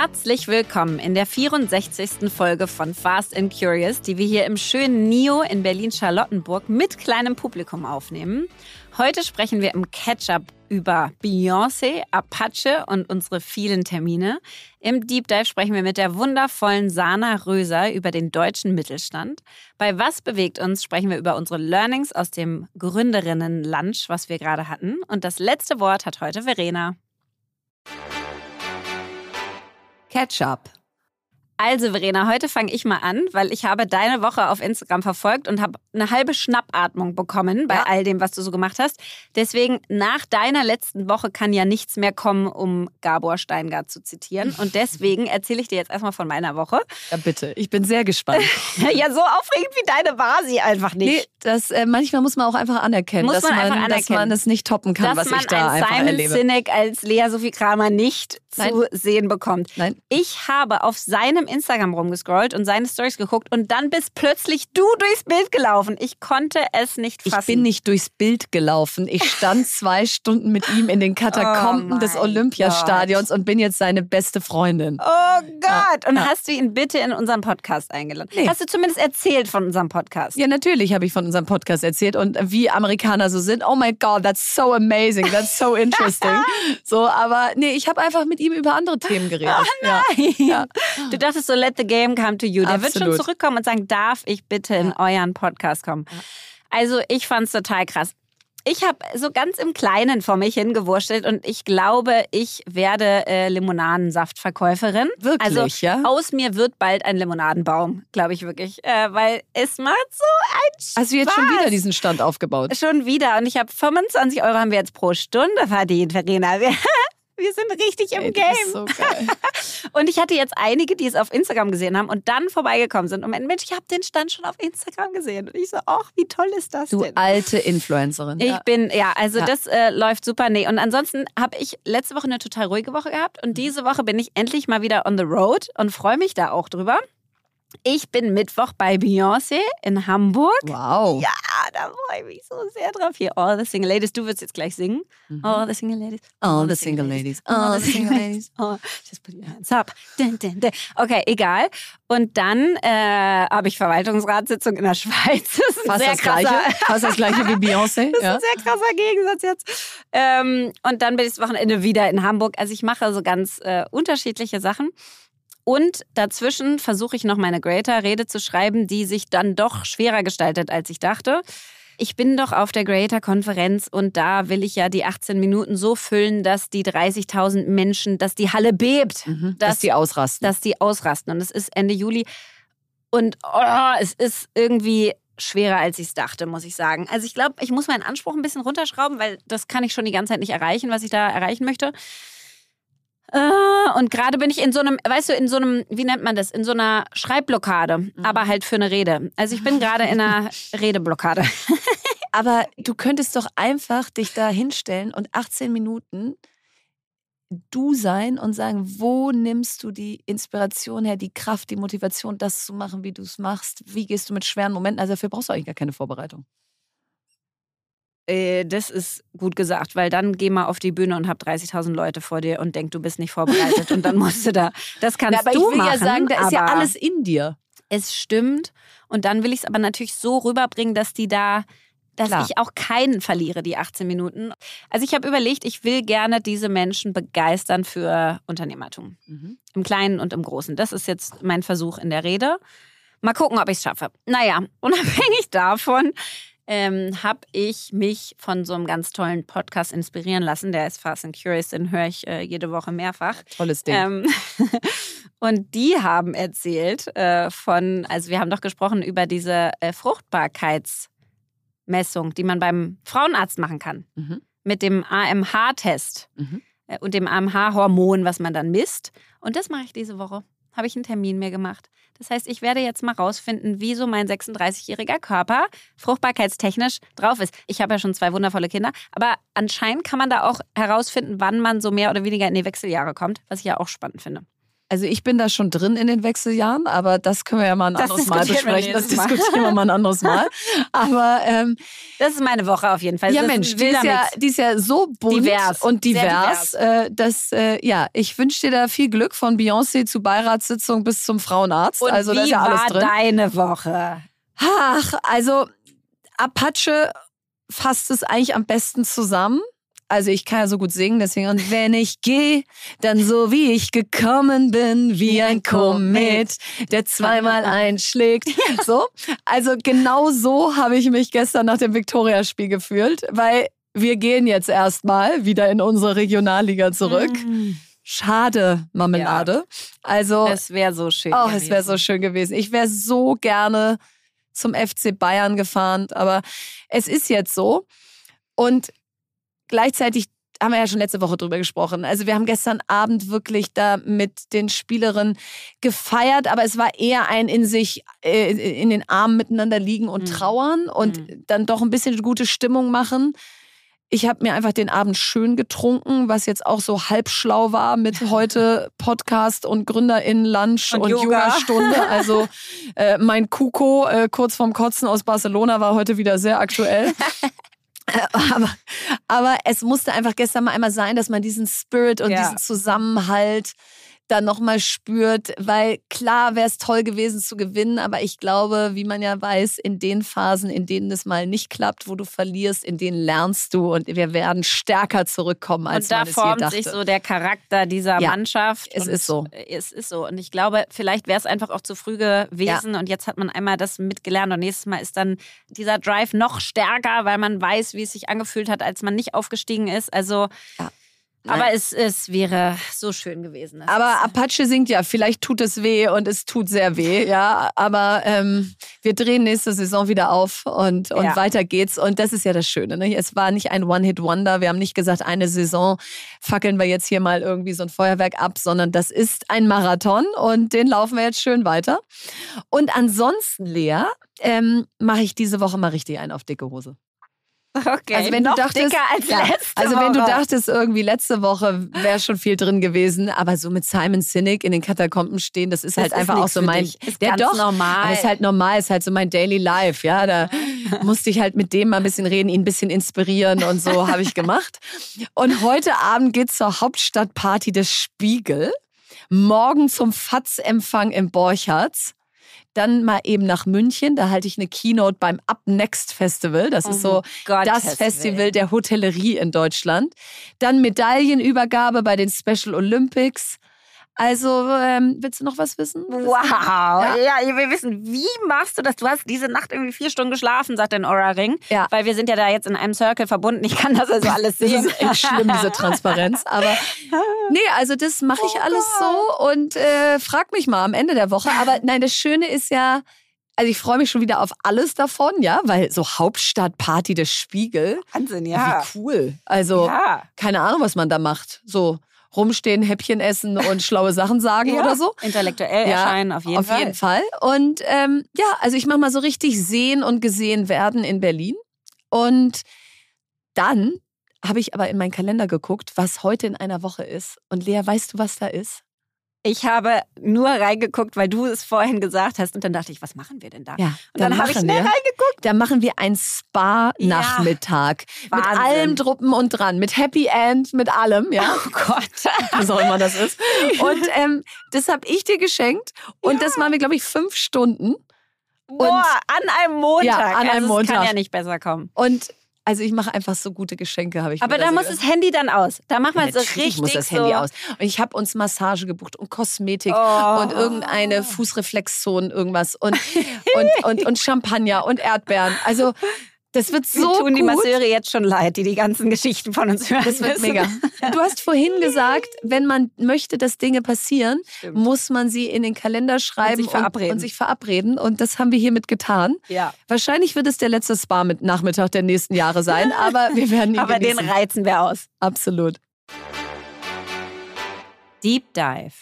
Herzlich willkommen in der 64. Folge von Fast and Curious, die wir hier im schönen NIO in Berlin-Charlottenburg mit kleinem Publikum aufnehmen. Heute sprechen wir im Catch-up über Beyoncé, Apache und unsere vielen Termine. Im Deep Dive sprechen wir mit der wundervollen Sana Röser über den deutschen Mittelstand. Bei Was bewegt uns sprechen wir über unsere Learnings aus dem Gründerinnen-Lunch, was wir gerade hatten. Und das letzte Wort hat heute Verena. Catch Up. Also Verena, heute fange ich mal an, weil ich habe deine Woche auf Instagram verfolgt und habe eine halbe Schnappatmung bekommen bei ja. all dem, was du so gemacht hast. Deswegen, nach deiner letzten Woche kann ja nichts mehr kommen, um Gabor Steingart zu zitieren. Und deswegen erzähle ich dir jetzt erstmal von meiner Woche. Ja, bitte. Ich bin sehr gespannt. ja, so aufregend wie deine war sie einfach nicht. Nee, das, äh, manchmal muss man auch einfach anerkennen, muss dass, man, man anerkennen. dass man es nicht toppen kann, dass was ich da einfach Simon erlebe. Sinek als Lea Sophie Kramer nicht Nein. zu sehen bekommt. Nein. Ich habe auf seinem Instagram rumgescrollt und seine Stories geguckt und dann bist plötzlich du durchs Bild gelaufen. Ich konnte es nicht fassen. Ich bin nicht durchs Bild gelaufen. Ich stand zwei Stunden mit ihm in den Katakomben oh des Olympiastadions Gott. und bin jetzt seine beste Freundin. Oh Gott! Und ja. hast du ihn bitte in unseren Podcast eingeladen? Nee. Hast du zumindest erzählt von unserem Podcast? Ja, natürlich habe ich von unserem Podcast erzählt und wie Amerikaner so sind. Oh my God, that's so amazing, that's so interesting. so, aber nee, ich habe einfach mit ihm über andere Themen geredet. Oh nein! Ja. Du dachtest so, let the game come to you. Der Absolut. wird schon zurückkommen und sagen, darf ich bitte in euren Podcast kommen? Also ich fand es total krass. Ich habe so ganz im Kleinen vor mich hingewurschtelt und ich glaube, ich werde äh, Limonadensaftverkäuferin. Wirklich, also, ja? Aus mir wird bald ein Limonadenbaum, glaube ich wirklich. Äh, weil es macht so ein Spaß. Hast du jetzt schon wieder diesen Stand aufgebaut? Schon wieder. Und ich habe 25 Euro haben wir jetzt pro Stunde verdient, Verena. Wir sind richtig im Ey, Game. So und ich hatte jetzt einige, die es auf Instagram gesehen haben und dann vorbeigekommen sind. Und Mensch, ich habe den Stand schon auf Instagram gesehen. Und ich so, ach, wie toll ist das du denn? Du alte Influencerin. Ich ja. bin, ja, also ja. das äh, läuft super. Nee, und ansonsten habe ich letzte Woche eine total ruhige Woche gehabt. Und mhm. diese Woche bin ich endlich mal wieder on the road und freue mich da auch drüber. Ich bin Mittwoch bei Beyoncé in Hamburg. Wow. Ja, da freue ich mich so sehr drauf. Hier, All the Single Ladies. Du wirst jetzt gleich singen. Mhm. All the Single Ladies. All, the Single Ladies. All the Single Ladies. Oh, just put your hands up. Dun, dun, dun. Okay, egal. Und dann äh, habe ich Verwaltungsratssitzung in der Schweiz. Das ist fast, sehr das krasser, gleiche, fast das gleiche wie Beyoncé. Das ist ein sehr krasser Gegensatz jetzt. Ähm, und dann bin ich das Wochenende wieder in Hamburg. Also ich mache so ganz äh, unterschiedliche Sachen. Und dazwischen versuche ich noch meine Greater-Rede zu schreiben, die sich dann doch schwerer gestaltet, als ich dachte. Ich bin doch auf der Greater-Konferenz und da will ich ja die 18 Minuten so füllen, dass die 30.000 Menschen, dass die Halle bebt. Mhm, dass, dass die ausrasten. Dass die ausrasten. Und es ist Ende Juli. Und oh, es ist irgendwie schwerer, als ich es dachte, muss ich sagen. Also ich glaube, ich muss meinen Anspruch ein bisschen runterschrauben, weil das kann ich schon die ganze Zeit nicht erreichen, was ich da erreichen möchte. Äh, und gerade bin ich in so einem, weißt du, in so einem, wie nennt man das, in so einer Schreibblockade, mhm. aber halt für eine Rede. Also ich bin gerade in einer Redeblockade. aber du könntest doch einfach dich da hinstellen und 18 Minuten du sein und sagen, wo nimmst du die Inspiration her, die Kraft, die Motivation, das zu machen, wie du es machst? Wie gehst du mit schweren Momenten? Also dafür brauchst du eigentlich gar keine Vorbereitung. Äh, das ist gut gesagt, weil dann geh mal auf die Bühne und hab 30.000 Leute vor dir und denk, du bist nicht vorbereitet und dann musst du da, das kannst ja, aber du ich will machen. ja sagen, da ist ja alles in dir. Es stimmt und dann will ich es aber natürlich so rüberbringen, dass die da, dass Klar. ich auch keinen verliere, die 18 Minuten. Also ich habe überlegt, ich will gerne diese Menschen begeistern für Unternehmertum. Mhm. Im Kleinen und im Großen. Das ist jetzt mein Versuch in der Rede. Mal gucken, ob ich es schaffe. Naja, unabhängig davon ähm, habe ich mich von so einem ganz tollen Podcast inspirieren lassen. Der ist Fast and Curious, den höre ich äh, jede Woche mehrfach. Tolles Ding. Ähm, und die haben erzählt äh, von, also wir haben doch gesprochen über diese äh, Fruchtbarkeitsmessung, die man beim Frauenarzt machen kann. Mhm. Mit dem AMH-Test mhm. Äh, und dem AMH-Hormon, was man dann misst. Und das mache ich diese Woche. Habe ich einen Termin mehr gemacht. Das heißt, ich werde jetzt mal rausfinden, wie so mein 36-jähriger Körper fruchtbarkeitstechnisch drauf ist. Ich habe ja schon zwei wundervolle Kinder, aber anscheinend kann man da auch herausfinden, wann man so mehr oder weniger in die Wechseljahre kommt, was ich ja auch spannend finde. Also ich bin da schon drin in den Wechseljahren, aber das können wir ja mal ein Das anderes Mal besprechen. Das Mal. diskutieren wir mal ein anderes Mal. Aber ähm, Das ist meine Woche auf jeden Fall. ja das Mensch, die ist, ja, die ist ja so bunt Divers. und Sehr divers, Äh, dass, äh, ja, ich wünsche dir da viel Glück von Beyoncé zu Beiratssitzung bis zum Frauenarzt. Und also wie da ist ja alles war drin. deine Woche? Ach, also Apache fasst es eigentlich am besten zusammen. Also ich kann ja so gut singen, deswegen und wenn ich gehe, dann so wie ich gekommen bin, wie ein Komet, der zweimal einschlägt. So, also genau so habe ich mich gestern nach dem Viktoriaspiel gefühlt, weil wir gehen jetzt erstmal wieder in unsere Regionalliga zurück. Mm. Schade, Marmelade. Also Es wäre so schön. Oh, es wäre gewesen. so schön gewesen. Ich wäre so gerne zum FC Bayern gefahren, aber es ist jetzt so. Und gleichzeitig haben wir ja schon letzte Woche drüber gesprochen. Also wir haben gestern Abend wirklich da mit den Spielerinnen gefeiert, aber es war eher ein in sich, äh, in den Armen miteinander liegen und Mhm. trauern und Mhm. dann doch ein bisschen gute Stimmung machen. Ich habe mir einfach den Abend schön getrunken, was jetzt auch so halb schlau war mit heute Podcast und GründerInnen-Lunch Und und, Yoga. Yoga-Stunde. Also äh, mein Kuko äh, kurz vorm Kotzen aus Barcelona war heute wieder sehr aktuell. Äh, aber, aber es musste einfach gestern mal einmal sein, dass man diesen Spirit und Ja. diesen Zusammenhalt dann nochmal spürt, weil klar wäre es toll gewesen zu gewinnen, aber ich glaube, wie man ja weiß, in den Phasen, in denen es mal nicht klappt, wo du verlierst, in denen lernst du und wir werden stärker zurückkommen, als und da man es je formt dachte. sich so der Charakter dieser Ja, Mannschaft. es ist so. Es ist so. Und ich glaube, vielleicht wäre es einfach auch zu früh gewesen. Und jetzt hat man einmal das mitgelernt. Und nächstes Mal ist dann dieser Drive noch stärker, weil man weiß, wie es sich angefühlt hat, als man nicht aufgestiegen ist. Also, Ja. Aber es, es wäre so schön gewesen. Es Aber Apache singt ja, vielleicht tut es weh und es tut sehr weh, ja. Aber ähm, wir drehen nächste Saison wieder auf und, und Ja. weiter geht's. Und das ist ja das Schöne. Ne? Es war nicht ein One-Hit-Wonder. Wir haben nicht gesagt, eine Saison fackeln wir jetzt hier mal irgendwie so ein Feuerwerk ab, sondern das ist ein Marathon und den laufen wir jetzt schön weiter. Und ansonsten, Lea, ähm, mache ich diese Woche mal richtig einen auf dicke Hose. Okay. Also wenn du dachtest, ja, also wenn du dachtest, irgendwie letzte Woche wäre schon viel drin gewesen, aber so mit Simon Sinek in den Katakomben stehen, das ist Das halt ist einfach auch so mein. Ist der doch, normal. aber ist halt normal, ist halt so mein Daily Life, ja, da musste ich halt mit dem mal ein bisschen reden, ihn ein bisschen inspirieren und so habe ich gemacht. Und heute Abend geht's zur Hauptstadtparty des Spiegel, morgen zum FATS-Empfang im Borchards. Dann mal eben nach München, da halte ich eine Keynote beim Up Next Festival. Das ist so Um Gottes das Festival Willen. der Hotellerie in Deutschland. Dann Medaillenübergabe bei den Special Olympics. Also, ähm, willst du noch was wissen? Wow. Ja. Ja. wir wissen, wie machst du das? Du hast diese Nacht irgendwie vier Stunden geschlafen, sagt dein Aura Ring. Ja. Weil wir sind ja da jetzt in einem Circle verbunden. Ich kann das also alles Das sehen. ist echt schlimm, diese Transparenz. Aber nee, also das mache ich Oh alles so und äh, frag mich mal am Ende der Woche. Aber nein, das Schöne ist ja, also ich freue mich schon wieder auf alles davon, ja, weil so Hauptstadtparty des Spiegel, Wahnsinn, ja. wie cool. Also Ja. keine Ahnung, was man da macht. So rumstehen, Häppchen essen und schlaue Sachen sagen Ja. oder so. Intellektuell Ja, erscheinen, auf jeden Auf Fall. jeden Fall. Und ähm, ja, also ich mache mal so richtig sehen und gesehen werden in Berlin. Und dann habe ich aber in meinen Kalender geguckt, was heute in einer Woche ist. Und Lea, weißt du, was da ist? Ich habe nur reingeguckt, weil du es vorhin gesagt hast. Und dann dachte ich, was machen wir denn da? Ja, Und dann, habe ich schnell wir. reingeguckt. Da machen wir einen Spa-Nachmittag. mit Wahnsinn. allem Druppen und dran. Mit Happy End, mit allem, ja. Oh Gott. was auch immer das ist. Und ähm, das habe ich dir geschenkt. Und das machen wir, glaube ich, fünf Stunden. Boah, an einem Montag. Ja, an einem also, Montag. kann ja nicht besser kommen. Und also ich mache einfach so gute Geschenke, habe ich Aber da so muss das Handy dann aus. Da machen wir so Natürlich richtig muss das so. Handy aus. Und ich habe uns Massage gebucht und Kosmetik Oh. und irgendeine Fußreflexzone, irgendwas und, und, und, und Champagner und Erdbeeren. Also das wird Mir so tun die gut. Masseure jetzt schon leid, die die ganzen Geschichten von uns hören. Das wird müssen. mega. Du hast vorhin gesagt, wenn man möchte, dass Dinge passieren, Stimmt. muss man sie in den Kalender schreiben sich verabreden. und sich verabreden. Und das haben wir hiermit getan. Ja. Wahrscheinlich wird es der letzte Spa-Nachmittag der nächsten Jahre sein, aber wir werden ihn Aber den genießen. reizen wir aus. Absolut. Deep Dive.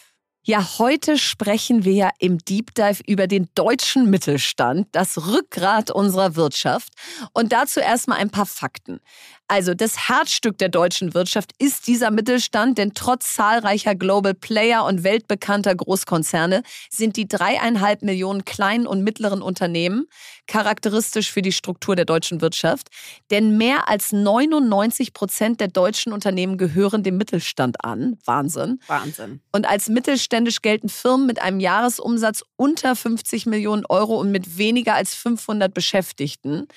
Ja, heute sprechen wir ja im Deep Dive über den deutschen Mittelstand, das Rückgrat unserer Wirtschaft. Und dazu erstmal ein paar Fakten. Also das Herzstück der deutschen Wirtschaft ist dieser Mittelstand, denn trotz zahlreicher Global Player und weltbekannter Großkonzerne sind die dreieinhalb Millionen kleinen und mittleren Unternehmen charakteristisch für die Struktur der deutschen Wirtschaft. Denn mehr als 99 Prozent der deutschen Unternehmen gehören dem Mittelstand an. Wahnsinn. Wahnsinn. Und als mittelständisch gelten Firmen mit einem Jahresumsatz unter 50 Millionen Euro und mit weniger als 500 Beschäftigten.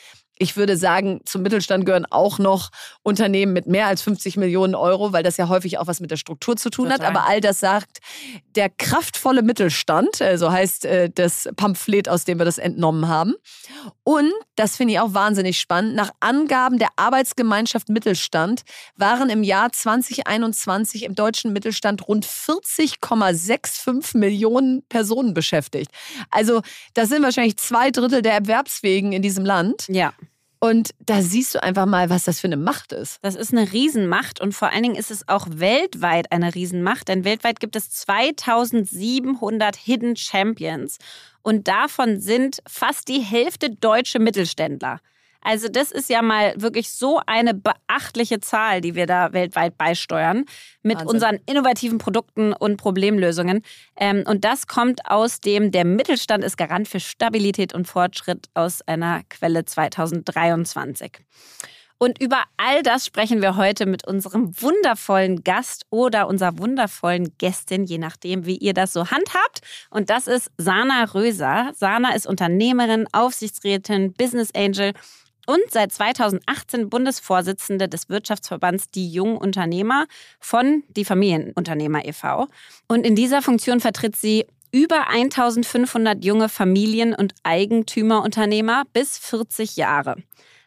Ich würde sagen, zum Mittelstand gehören auch noch Unternehmen mit mehr als 50 Millionen Euro, weil das ja häufig auch was mit der Struktur zu tun Total. hat. Aber all das sagt der kraftvolle Mittelstand, so also heißt äh, das Pamphlet, aus dem wir das entnommen haben. Und, das finde ich auch wahnsinnig spannend, nach Angaben der Arbeitsgemeinschaft Mittelstand waren im Jahr 2021 im deutschen Mittelstand rund 40,65 Millionen Personen beschäftigt. Also das sind wahrscheinlich zwei Drittel der Erwerbswegen in diesem Land. Ja. Und da siehst du einfach mal, was das für eine Macht ist. Das ist eine Riesenmacht und vor allen Dingen ist es auch weltweit eine Riesenmacht, denn weltweit gibt es 2700 Hidden Champions und davon sind fast die Hälfte deutsche Mittelständler. Also das ist ja mal wirklich so eine beachtliche Zahl, die wir da weltweit beisteuern mit Wahnsinn. unseren innovativen Produkten und Problemlösungen. Ähm, und das kommt aus dem, der Mittelstand ist Garant für Stabilität und Fortschritt aus einer Quelle 2023. Und über all das sprechen wir heute mit unserem wundervollen Gast oder unserer wundervollen Gästin, je nachdem, wie ihr das so handhabt. Und das ist Sana Röser. Sana ist Unternehmerin, Aufsichtsrätin, Business Angel und seit 2018 Bundesvorsitzende des Wirtschaftsverbands Die Jungen Unternehmer von Die Familienunternehmer e.V. Und in dieser Funktion vertritt sie über 1500 junge Familien- und Eigentümerunternehmer bis 40 Jahre.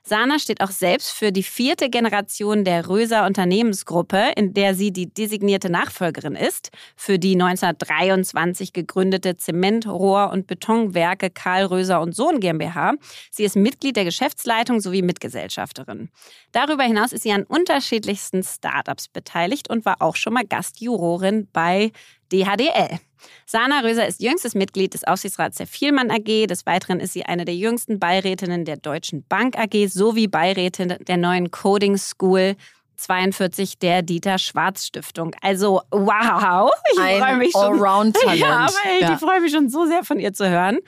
Sana steht auch selbst für die vierte Generation der Röser Unternehmensgruppe, in der sie die designierte Nachfolgerin ist, für die 1923 gegründete Zement-, Rohr- und Betonwerke Karl Röser und Sohn GmbH. Sie ist Mitglied der Geschäftsleitung sowie Mitgesellschafterin. Darüber hinaus ist sie an unterschiedlichsten Startups beteiligt und war auch schon mal Gastjurorin bei DHDL. Sana Röser ist jüngstes Mitglied des Aufsichtsrats der Vielmann AG. Des Weiteren ist sie eine der jüngsten Beirätinnen der Deutschen Bank AG sowie Beirätin der neuen Coding School 42 der Dieter Schwarz Stiftung. Also wow, ich freue mich schon. Allround-Talent. Ja, aber ey, ja. ich freue mich schon so sehr von ihr zu hören.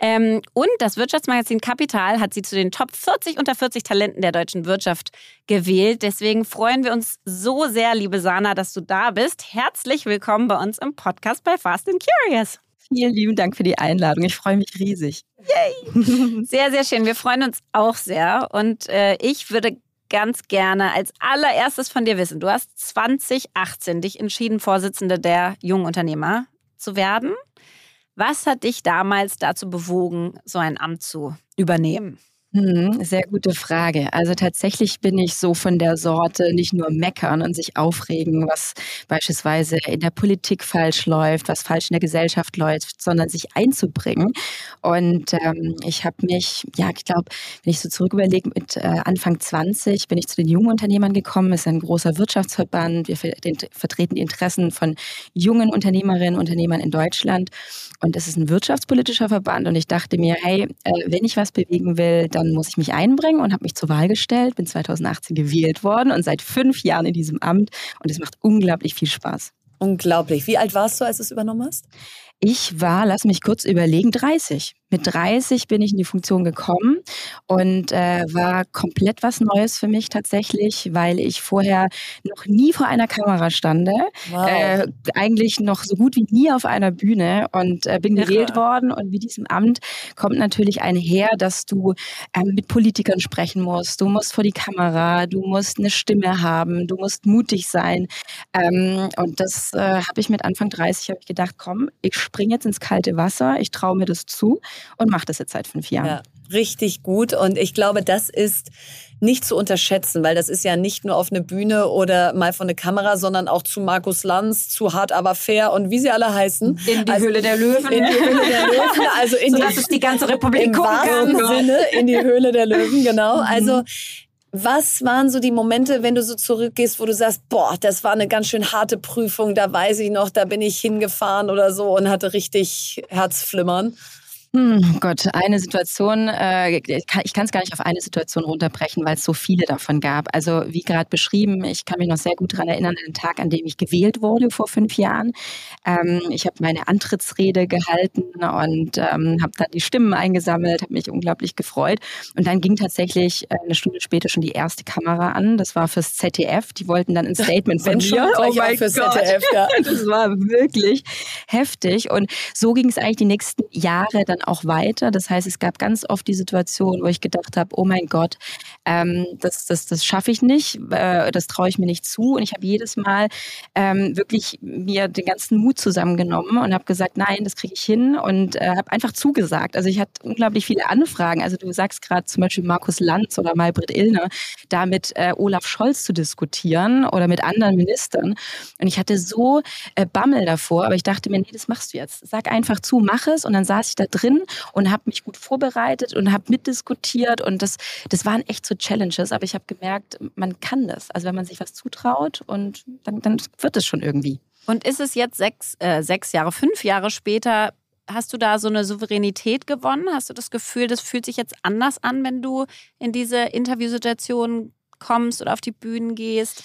Ähm, und das Wirtschaftsmagazin Kapital hat sie zu den Top 40 unter 40 Talenten der deutschen Wirtschaft gewählt. Deswegen freuen wir uns so sehr, liebe Sana, dass du da bist. Herzlich willkommen bei uns im Podcast bei Fast and Curious. Vielen lieben Dank für die Einladung. Ich freue mich riesig. Yay! Sehr, sehr schön. Wir freuen uns auch sehr. Und äh, ich würde ganz gerne als allererstes von dir wissen. Du hast 2018 dich entschieden, Vorsitzende der jungen Unternehmer zu werden. Was hat dich damals dazu bewogen, so ein Amt zu übernehmen? Hm, sehr gute Frage. Also tatsächlich bin ich so von der Sorte nicht nur meckern und sich aufregen, was beispielsweise in der Politik falsch läuft, was falsch in der Gesellschaft läuft, sondern sich einzubringen. Und ähm, ich habe mich, ja, ich glaube, wenn ich so zurück überlege, mit äh, Anfang 20 bin ich zu den jungen Unternehmern gekommen. Es ist ein großer Wirtschaftsverband. Wir vertreten die Interessen von jungen Unternehmerinnen und Unternehmern in Deutschland. Und es ist ein wirtschaftspolitischer Verband. Und ich dachte mir, hey, äh, wenn ich was bewegen will, dann muss ich mich einbringen und habe mich zur Wahl gestellt. Bin 2018 gewählt worden und seit fünf Jahren in diesem Amt. Und es macht unglaublich viel Spaß. Unglaublich. Wie alt warst du, als du es übernommen hast? Ich war, lass mich kurz überlegen, 30. Mit 30 bin ich in die Funktion gekommen und äh, war komplett was Neues für mich tatsächlich, weil ich vorher noch nie vor einer Kamera stande, wow. äh, eigentlich noch so gut wie nie auf einer Bühne und äh, bin gewählt ja. worden. Und mit diesem Amt kommt natürlich einher, dass du ähm, mit Politikern sprechen musst. Du musst vor die Kamera, du musst eine Stimme haben, du musst mutig sein. Ähm, und das äh, habe ich mit Anfang 30 habe ich gedacht, komm, ich springe jetzt ins kalte Wasser, ich traue mir das zu und mache das jetzt seit fünf Jahren. Ja, richtig gut. Und ich glaube, das ist nicht zu unterschätzen, weil das ist ja nicht nur auf eine Bühne oder mal von eine Kamera, sondern auch zu Markus Lanz, zu Hart aber fair und wie sie alle heißen. In die also, Höhle der Löwen. In die Höhle der Löwen. Also in so, die, die ganze Republik im wahrsten Sinne in die Höhle der Löwen, genau. Mhm. Also Was waren so die Momente, wenn du so zurückgehst, wo du sagst, boah, das war eine ganz schön harte Prüfung, da weiß ich noch, da bin ich hingefahren oder so und hatte richtig Herzflimmern? Hm, Gott, eine Situation, äh, ich kann es gar nicht auf eine Situation runterbrechen, weil es so viele davon gab. Also wie gerade beschrieben, ich kann mich noch sehr gut daran erinnern, an den Tag, an dem ich gewählt wurde vor fünf Jahren. Ähm, ich habe meine Antrittsrede gehalten und ähm, habe dann die Stimmen eingesammelt, habe mich unglaublich gefreut. Und dann ging tatsächlich äh, eine Stunde später schon die erste Kamera an. Das war fürs ZDF. Die wollten dann ein Statement von mir. Oh mein Gott. ZDF, ja. Das war wirklich heftig. Und so ging es eigentlich die nächsten Jahre dann auch weiter. Das heißt, es gab ganz oft die Situation, wo ich gedacht habe, oh mein Gott, ähm, das, das, das schaffe ich nicht, äh, das traue ich mir nicht zu. Und ich habe jedes Mal ähm, wirklich mir den ganzen Mut zusammengenommen und habe gesagt, nein, das kriege ich hin und äh, habe einfach zugesagt. Also ich hatte unglaublich viele Anfragen. Also du sagst gerade zum Beispiel Markus Lanz oder Maybrit Illner, da mit äh, Olaf Scholz zu diskutieren oder mit anderen Ministern. Und ich hatte so äh, Bammel davor, aber ich dachte mir, nee, das machst du jetzt. Sag einfach zu, mach es. Und dann saß ich da drin und habe mich gut vorbereitet und habe mitdiskutiert und das, das waren echt so Challenges, aber ich habe gemerkt, man kann das. Also wenn man sich was zutraut und dann, dann wird es schon irgendwie. Und ist es jetzt sechs, äh, sechs Jahre, fünf Jahre später, hast du da so eine Souveränität gewonnen? Hast du das Gefühl, das fühlt sich jetzt anders an, wenn du in diese Interviewsituation kommst oder auf die Bühnen gehst?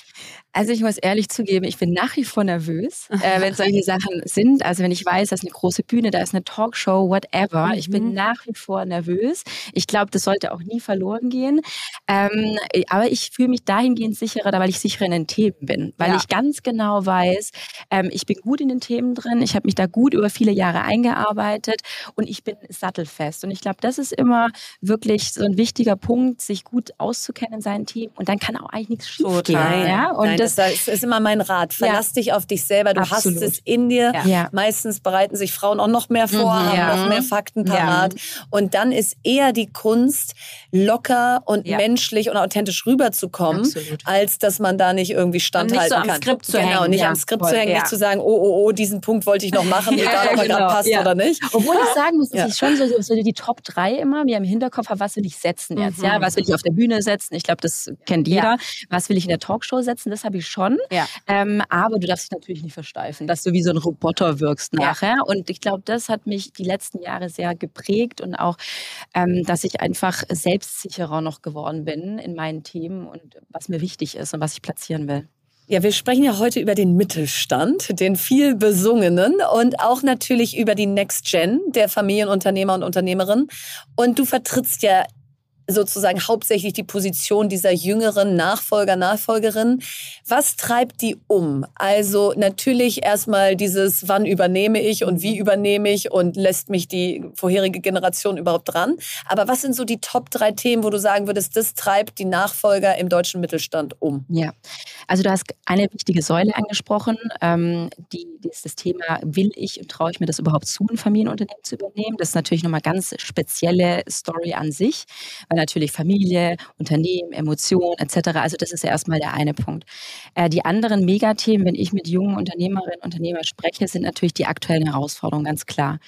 Also ich muss ehrlich zugeben, ich bin nach wie vor nervös, äh, wenn solche Sachen sind. Also wenn ich weiß, da ist eine große Bühne, da ist eine Talkshow, whatever. Mhm. Ich bin mhm. nach wie vor nervös. Ich glaube, das sollte auch nie verloren gehen. Ähm, aber ich fühle mich dahingehend sicherer, weil ich sicherer in den Themen bin. Weil ja. ich ganz genau weiß, ähm, ich bin gut in den Themen drin. Ich habe mich da gut über viele Jahre eingearbeitet und ich bin sattelfest. Und ich glaube, das ist immer wirklich so ein wichtiger Punkt, sich gut auszukennen in seinen Themen. Und dann kann auch eigentlich nichts schief gehen. Ja? Und Nein, das, das, ist immer mein Rat. Verlass ja. dich auf dich selber. Du Absolut. hast es in dir. Ja. Meistens bereiten sich Frauen auch noch mehr vor, mhm, haben noch mehr Fakten parat. Und dann ist eher die Kunst, locker und menschlich und authentisch rüberzukommen, Absolut. als dass man da nicht irgendwie standhalten nicht so am kann. Skript zu genau, hängen. nicht am Skript zu hängen, nicht zu sagen, oh, oh, oh, diesen Punkt wollte ich noch machen, egal ob er genau. gerade passt oder nicht. Obwohl ich sagen muss, dass ich schon so, so die Top 3 immer mir im Hinterkopf habe, was will ich setzen jetzt? Mhm. Ja, was will ich auf der Bühne setzen? Ich glaube, das kennt jeder. Was will ich in der Talkshow setzen? Das habe ich schon. Ja. Ähm, aber du darfst dich natürlich nicht versteifen, dass du wie so ein Roboter wirkst nachher. Ja. Und ich glaube, das hat mich die letzten Jahre sehr geprägt und auch, ähm, dass ich einfach selbstsicherer noch geworden bin in meinen Themen und was mir wichtig ist und was ich platzieren will. Ja, wir sprechen ja heute über den Mittelstand, den viel besungenen und auch natürlich über die Next Gen der Familienunternehmer und Unternehmerinnen. Und du vertrittst ja sozusagen hauptsächlich die Position dieser jüngeren Nachfolger, Nachfolgerin. Was treibt die um? Also natürlich erstmal dieses, wann übernehme ich und wie übernehme ich und lässt mich die vorherige Generation überhaupt dran? Aber was sind so die Top drei Themen, wo du sagen würdest, das treibt die Nachfolger im deutschen Mittelstand um? Ja, also du hast eine wichtige Säule angesprochen, ähm, die, die ist das Thema, will ich und traue ich mir das überhaupt zu, ein Familienunternehmen zu übernehmen? Das ist natürlich nochmal ganz spezielle Story an sich, weil natürlich Familie, Unternehmen, Emotionen etc. Also das ist ja erstmal der eine Punkt. Äh, die anderen Megathemen, wenn ich mit jungen Unternehmerinnen und Unternehmern spreche, sind natürlich die aktuellen Herausforderungen, ganz klar.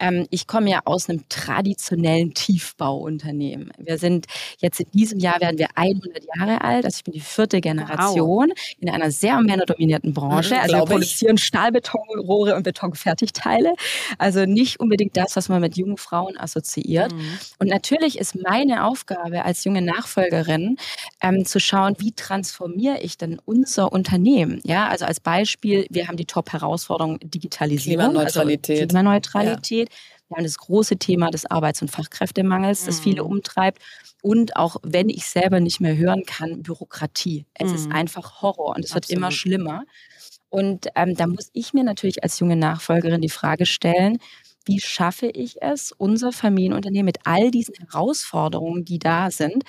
Ähm, ich komme ja aus einem traditionellen Tiefbauunternehmen. Wir sind jetzt in diesem Jahr werden wir 100 Jahre alt. Also ich bin die vierte Generation wow. in einer sehr männerdominierten Branche. Mhm, also wir produzieren Stahlbetonrohre und Betonfertigteile. Also nicht unbedingt das, was man mit jungen Frauen assoziiert. Mhm. Und natürlich ist meine Aufgabe als junge Nachfolgerin ähm, zu schauen, wie transformiere ich denn unser Unternehmen? Ja, also als Beispiel, wir haben die Top-Herausforderung Digitalisierung, Klimaneutralität. Also Klimaneutralität. Ja. Wir haben das große Thema des Arbeits- und Fachkräftemangels, das viele mhm. umtreibt. Und auch wenn ich selber nicht mehr hören kann, Bürokratie. Es mhm. ist einfach Horror und es wird immer schlimmer. Und ähm, da muss ich mir natürlich als junge Nachfolgerin die Frage stellen, wie schaffe ich es, unser Familienunternehmen mit all diesen Herausforderungen, die da sind,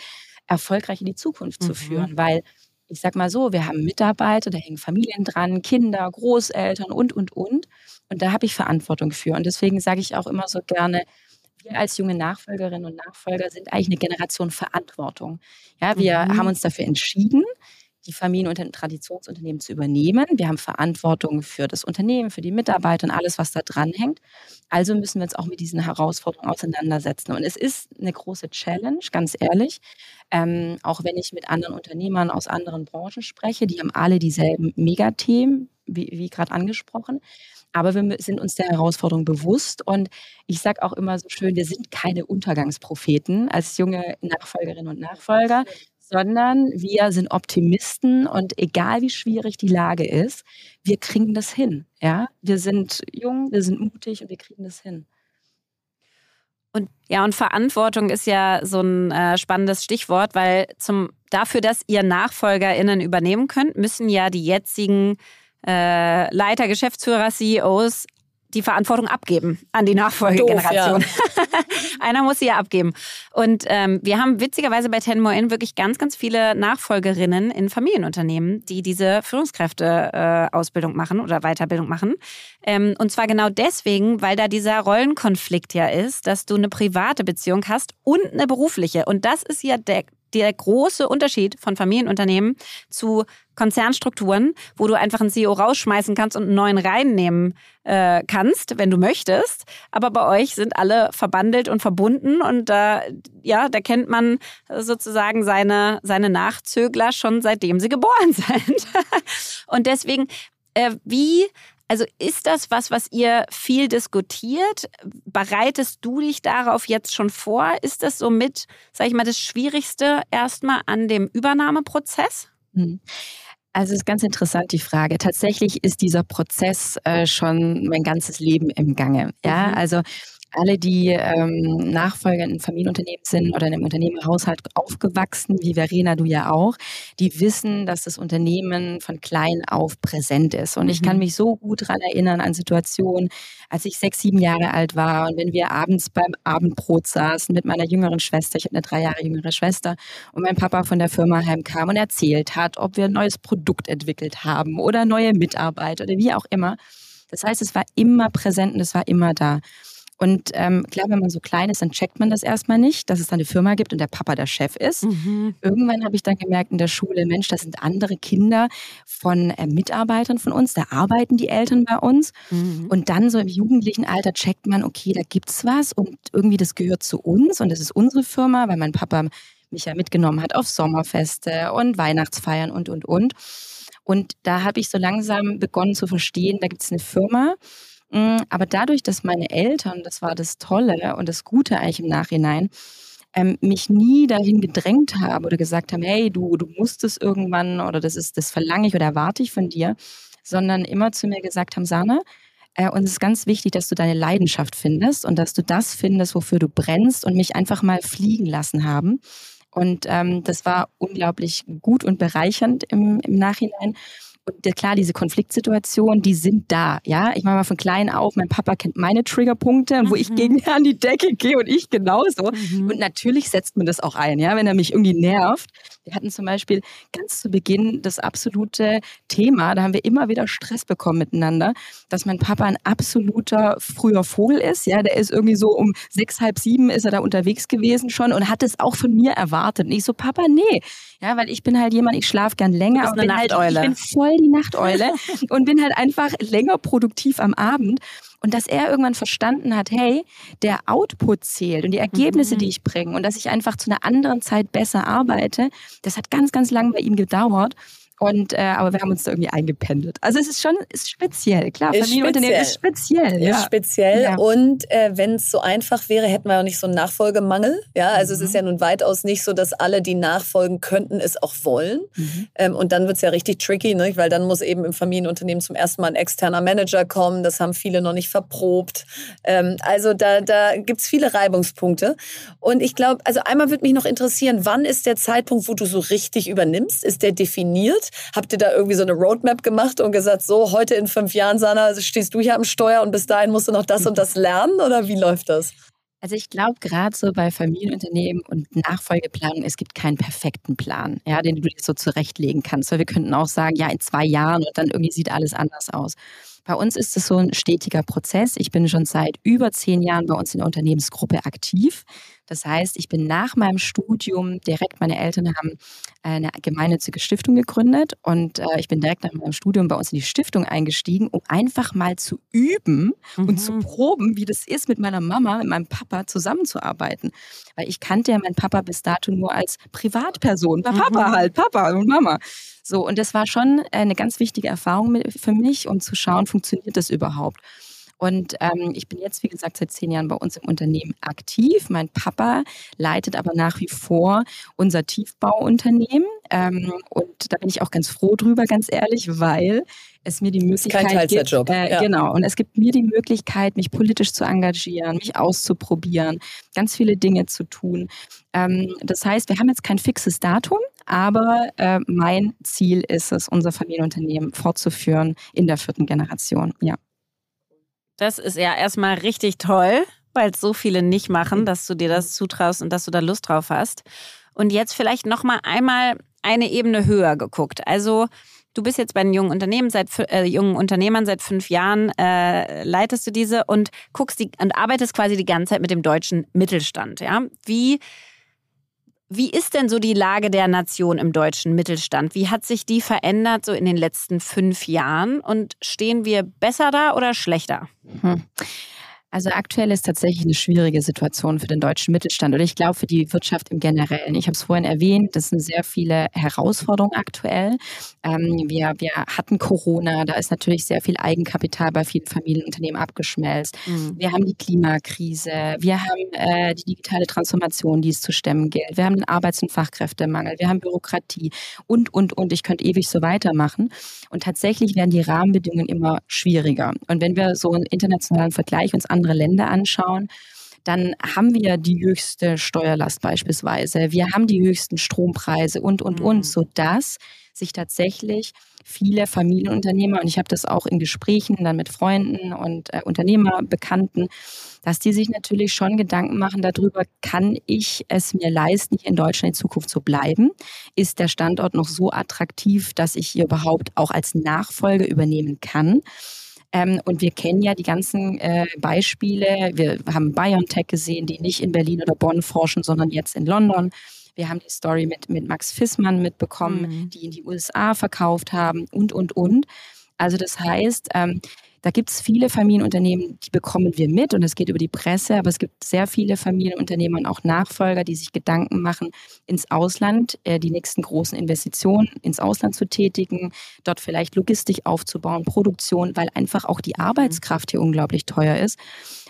erfolgreich in die Zukunft mhm. zu führen? Weil ich sag mal so, wir haben Mitarbeiter, da hängen Familien dran, Kinder, Großeltern und, und, und. Und da habe ich Verantwortung für. Und deswegen sage ich auch immer so gerne, wir als junge Nachfolgerinnen und Nachfolger sind eigentlich eine Generation Verantwortung. Ja, wir mhm. haben uns dafür entschieden, die Familien- und Traditionsunternehmen zu übernehmen. Wir haben Verantwortung für das Unternehmen, für die Mitarbeiter und alles, was da dran hängt. Also müssen wir uns auch mit diesen Herausforderungen auseinandersetzen. Und es ist eine große Challenge, ganz ehrlich. Ähm, auch wenn ich mit anderen Unternehmern aus anderen Branchen spreche, die haben alle dieselben Megathemen, wie, wie gerade angesprochen. Aber wir sind uns der Herausforderung bewusst und ich sage auch immer so schön, wir sind keine Untergangspropheten als junge Nachfolgerinnen und Nachfolger, sondern wir sind Optimisten und egal wie schwierig die Lage ist, wir kriegen das hin. Ja, wir sind jung, wir sind mutig und wir kriegen das hin. Und ja, und Verantwortung ist ja so ein äh, spannendes Stichwort, weil zum dafür, dass ihr NachfolgerInnen übernehmen könnt, müssen ja die jetzigen äh, Leiter, Geschäftsführer, CEOs die Verantwortung abgeben an die Nachfolgegeneration. Ja. Einer muss sie ja abgeben. Und ähm, wir haben witzigerweise bei Ten More In wirklich ganz, ganz viele Nachfolgerinnen in Familienunternehmen, die diese Führungskräfte-Ausbildung äh, machen oder Weiterbildung machen. Ähm, und zwar genau deswegen, weil da dieser Rollenkonflikt ja ist, dass du eine private Beziehung hast und eine berufliche. Und das ist ja der der große Unterschied von Familienunternehmen zu Konzernstrukturen, wo du einfach einen CEO rausschmeißen kannst und einen neuen reinnehmen äh, kannst, wenn du möchtest. Aber bei euch sind alle verbandelt und verbunden und da, ja, da kennt man sozusagen seine, seine Nachzögler schon seitdem sie geboren sind. und deswegen, äh, wie also ist das was, was ihr viel diskutiert? Bereitest du dich darauf jetzt schon vor? Ist das somit, sag ich mal, das Schwierigste erstmal an dem Übernahmeprozess? Hm. Also es ist ganz interessant die Frage. Tatsächlich ist dieser Prozess äh, schon mein ganzes Leben im Gange. Ja, mhm. also alle, die ähm, Nachfolger in Familienunternehmen sind oder in einem Unternehmerhaushalt aufgewachsen, wie Verena, du ja auch, die wissen, dass das Unternehmen von klein auf präsent ist. Und ich kann mhm. mich so gut daran erinnern an Situationen, als ich sechs, sieben Jahre alt war und wenn wir abends beim Abendbrot saßen mit meiner jüngeren Schwester, ich habe eine drei Jahre jüngere Schwester, und mein Papa von der Firma heimkam und erzählt hat, ob wir ein neues Produkt entwickelt haben oder neue Mitarbeiter oder wie auch immer. Das heißt, es war immer präsent und es war immer da. Und ähm, klar, wenn man so klein ist, dann checkt man das erstmal nicht, dass es da eine Firma gibt und der Papa der Chef ist. Mhm. Irgendwann habe ich dann gemerkt in der Schule, Mensch, das sind andere Kinder von äh, Mitarbeitern von uns, da arbeiten die Eltern bei uns. Mhm. Und dann so im jugendlichen Alter checkt man, okay, da gibt's was und irgendwie das gehört zu uns und das ist unsere Firma, weil mein Papa mich ja mitgenommen hat auf Sommerfeste und Weihnachtsfeiern und, und, und. Und da habe ich so langsam begonnen zu verstehen, da gibt es eine Firma, aber dadurch, dass meine Eltern, das war das Tolle und das Gute eigentlich im Nachhinein, ähm, mich nie dahin gedrängt haben oder gesagt haben, hey, du, du musst es irgendwann oder das ist, das verlange ich oder erwarte ich von dir, sondern immer zu mir gesagt haben, Sana, äh, uns ist ganz wichtig, dass du deine Leidenschaft findest und dass du das findest, wofür du brennst und mich einfach mal fliegen lassen haben. Und ähm, das war unglaublich gut und bereichernd im, im Nachhinein. Klar, diese Konfliktsituationen, die sind da. Ja, ich mache mal von klein auf. Mein Papa kennt meine Triggerpunkte wo ich mhm. gegen an die Decke gehe und ich genauso. Mhm. Und natürlich setzt man das auch ein, ja, wenn er mich irgendwie nervt. Wir hatten zum Beispiel ganz zu Beginn das absolute Thema, da haben wir immer wieder Stress bekommen miteinander, dass mein Papa ein absoluter früher Vogel ist. Ja, der ist irgendwie so um sechs, halb sieben ist er da unterwegs gewesen schon und hat es auch von mir erwartet. Und ich so, Papa, nee. Ja, weil ich bin halt jemand, ich schlafe gern länger. Bist eine halt, ich bin voll die Nachteule und bin halt einfach länger produktiv am Abend. Und dass er irgendwann verstanden hat, hey, der Output zählt und die Ergebnisse, mhm. die ich bringe und dass ich einfach zu einer anderen Zeit besser arbeite, das hat ganz, ganz lang bei ihm gedauert. Und, äh, aber wir haben uns da irgendwie eingependelt. Also es ist schon ist speziell, klar. Ist Familienunternehmen ist speziell. Ja. Ist speziell. Ja. Und äh, wenn es so einfach wäre, hätten wir auch nicht so einen Nachfolgemangel. Ja, also mhm. es ist ja nun weitaus nicht so, dass alle, die nachfolgen könnten, es auch wollen. Mhm. Ähm, und dann wird es ja richtig tricky, ne? weil dann muss eben im Familienunternehmen zum ersten Mal ein externer Manager kommen. Das haben viele noch nicht verprobt. Ähm, also da, da gibt es viele Reibungspunkte. Und ich glaube, also einmal würde mich noch interessieren, wann ist der Zeitpunkt, wo du so richtig übernimmst? Ist der definiert? Habt ihr da irgendwie so eine Roadmap gemacht und gesagt, so heute in fünf Jahren, Sana, stehst du hier am Steuer und bis dahin musst du noch das und das lernen? Oder wie läuft das? Also ich glaube gerade so bei Familienunternehmen und Nachfolgeplanung, es gibt keinen perfekten Plan, ja, den du dir so zurechtlegen kannst. Weil wir könnten auch sagen, ja, in zwei Jahren und dann irgendwie sieht alles anders aus. Bei uns ist es so ein stetiger Prozess. Ich bin schon seit über zehn Jahren bei uns in der Unternehmensgruppe aktiv. Das heißt, ich bin nach meinem Studium direkt, meine Eltern haben eine gemeinnützige Stiftung gegründet und äh, ich bin direkt nach meinem Studium bei uns in die Stiftung eingestiegen, um einfach mal zu üben mhm. und zu mhm. proben, wie das ist, mit meiner Mama, mit meinem Papa zusammenzuarbeiten. Weil ich kannte ja meinen Papa bis dato nur als Privatperson. Bei Papa mhm. halt, Papa und Mama. So, und das war schon eine ganz wichtige Erfahrung für mich, um zu schauen, funktioniert das überhaupt. Und ähm, ich bin jetzt, wie gesagt, seit zehn Jahren bei uns im Unternehmen aktiv. Mein Papa leitet aber nach wie vor unser Tiefbauunternehmen. Ähm, und da bin ich auch ganz froh drüber, ganz ehrlich, weil es mir die Möglichkeit Kein Teilzeitjob. gibt, äh, ja. genau, und es gibt mir die Möglichkeit, mich politisch zu engagieren, mich auszuprobieren, ganz viele Dinge zu tun. Ähm, das heißt, wir haben jetzt kein fixes Datum, aber äh, mein Ziel ist es, unser Familienunternehmen fortzuführen in der vierten Generation. Ja. Das ist ja erstmal richtig toll, weil es so viele nicht machen, dass du dir das zutraust und dass du da Lust drauf hast. Und jetzt vielleicht noch mal einmal eine Ebene höher geguckt. Also du bist jetzt bei den jungen Unternehmen seit äh, jungen Unternehmern seit fünf Jahren äh, leitest du diese und guckst die und arbeitest quasi die ganze Zeit mit dem deutschen Mittelstand. Ja, wie wie ist denn so die Lage der Nation im deutschen Mittelstand? Wie hat sich die verändert so in den letzten fünf Jahren? Und stehen wir besser da oder schlechter? Hm. Also aktuell ist tatsächlich eine schwierige Situation für den deutschen Mittelstand oder ich glaube für die Wirtschaft im Generellen. Ich habe es vorhin erwähnt, das sind sehr viele Herausforderungen aktuell. Ähm, wir, wir hatten Corona, da ist natürlich sehr viel Eigenkapital bei vielen Familienunternehmen abgeschmelzt. Mhm. Wir haben die Klimakrise, wir haben äh, die digitale Transformation, die es zu stemmen gilt. Wir haben den Arbeits- und Fachkräftemangel, wir haben Bürokratie und, und, und. Ich könnte ewig so weitermachen. Und tatsächlich werden die Rahmenbedingungen immer schwieriger. Und wenn wir so einen internationalen Vergleich uns andere Länder anschauen, dann haben wir die höchste Steuerlast beispielsweise. Wir haben die höchsten Strompreise und, und, und, mhm. sodass sich tatsächlich viele Familienunternehmer, und ich habe das auch in Gesprächen dann mit Freunden und äh, Unternehmer, Bekannten, dass die sich natürlich schon Gedanken machen darüber, kann ich es mir leisten, hier in Deutschland in Zukunft zu bleiben? Ist der Standort noch so attraktiv, dass ich hier überhaupt auch als Nachfolge übernehmen kann? Ähm, und wir kennen ja die ganzen äh, Beispiele. Wir haben BioNTech gesehen, die nicht in Berlin oder Bonn forschen, sondern jetzt in London. Wir haben die Story mit, mit Max Fissmann mitbekommen, mhm. die in die USA verkauft haben und, und, und. Also das heißt, ähm, da gibt es viele Familienunternehmen, die bekommen wir mit und es geht über die Presse, aber es gibt sehr viele Familienunternehmen und auch Nachfolger, die sich Gedanken machen, ins Ausland äh, die nächsten großen Investitionen ins Ausland zu tätigen, dort vielleicht Logistik aufzubauen, Produktion, weil einfach auch die. Arbeitskraft hier unglaublich teuer ist.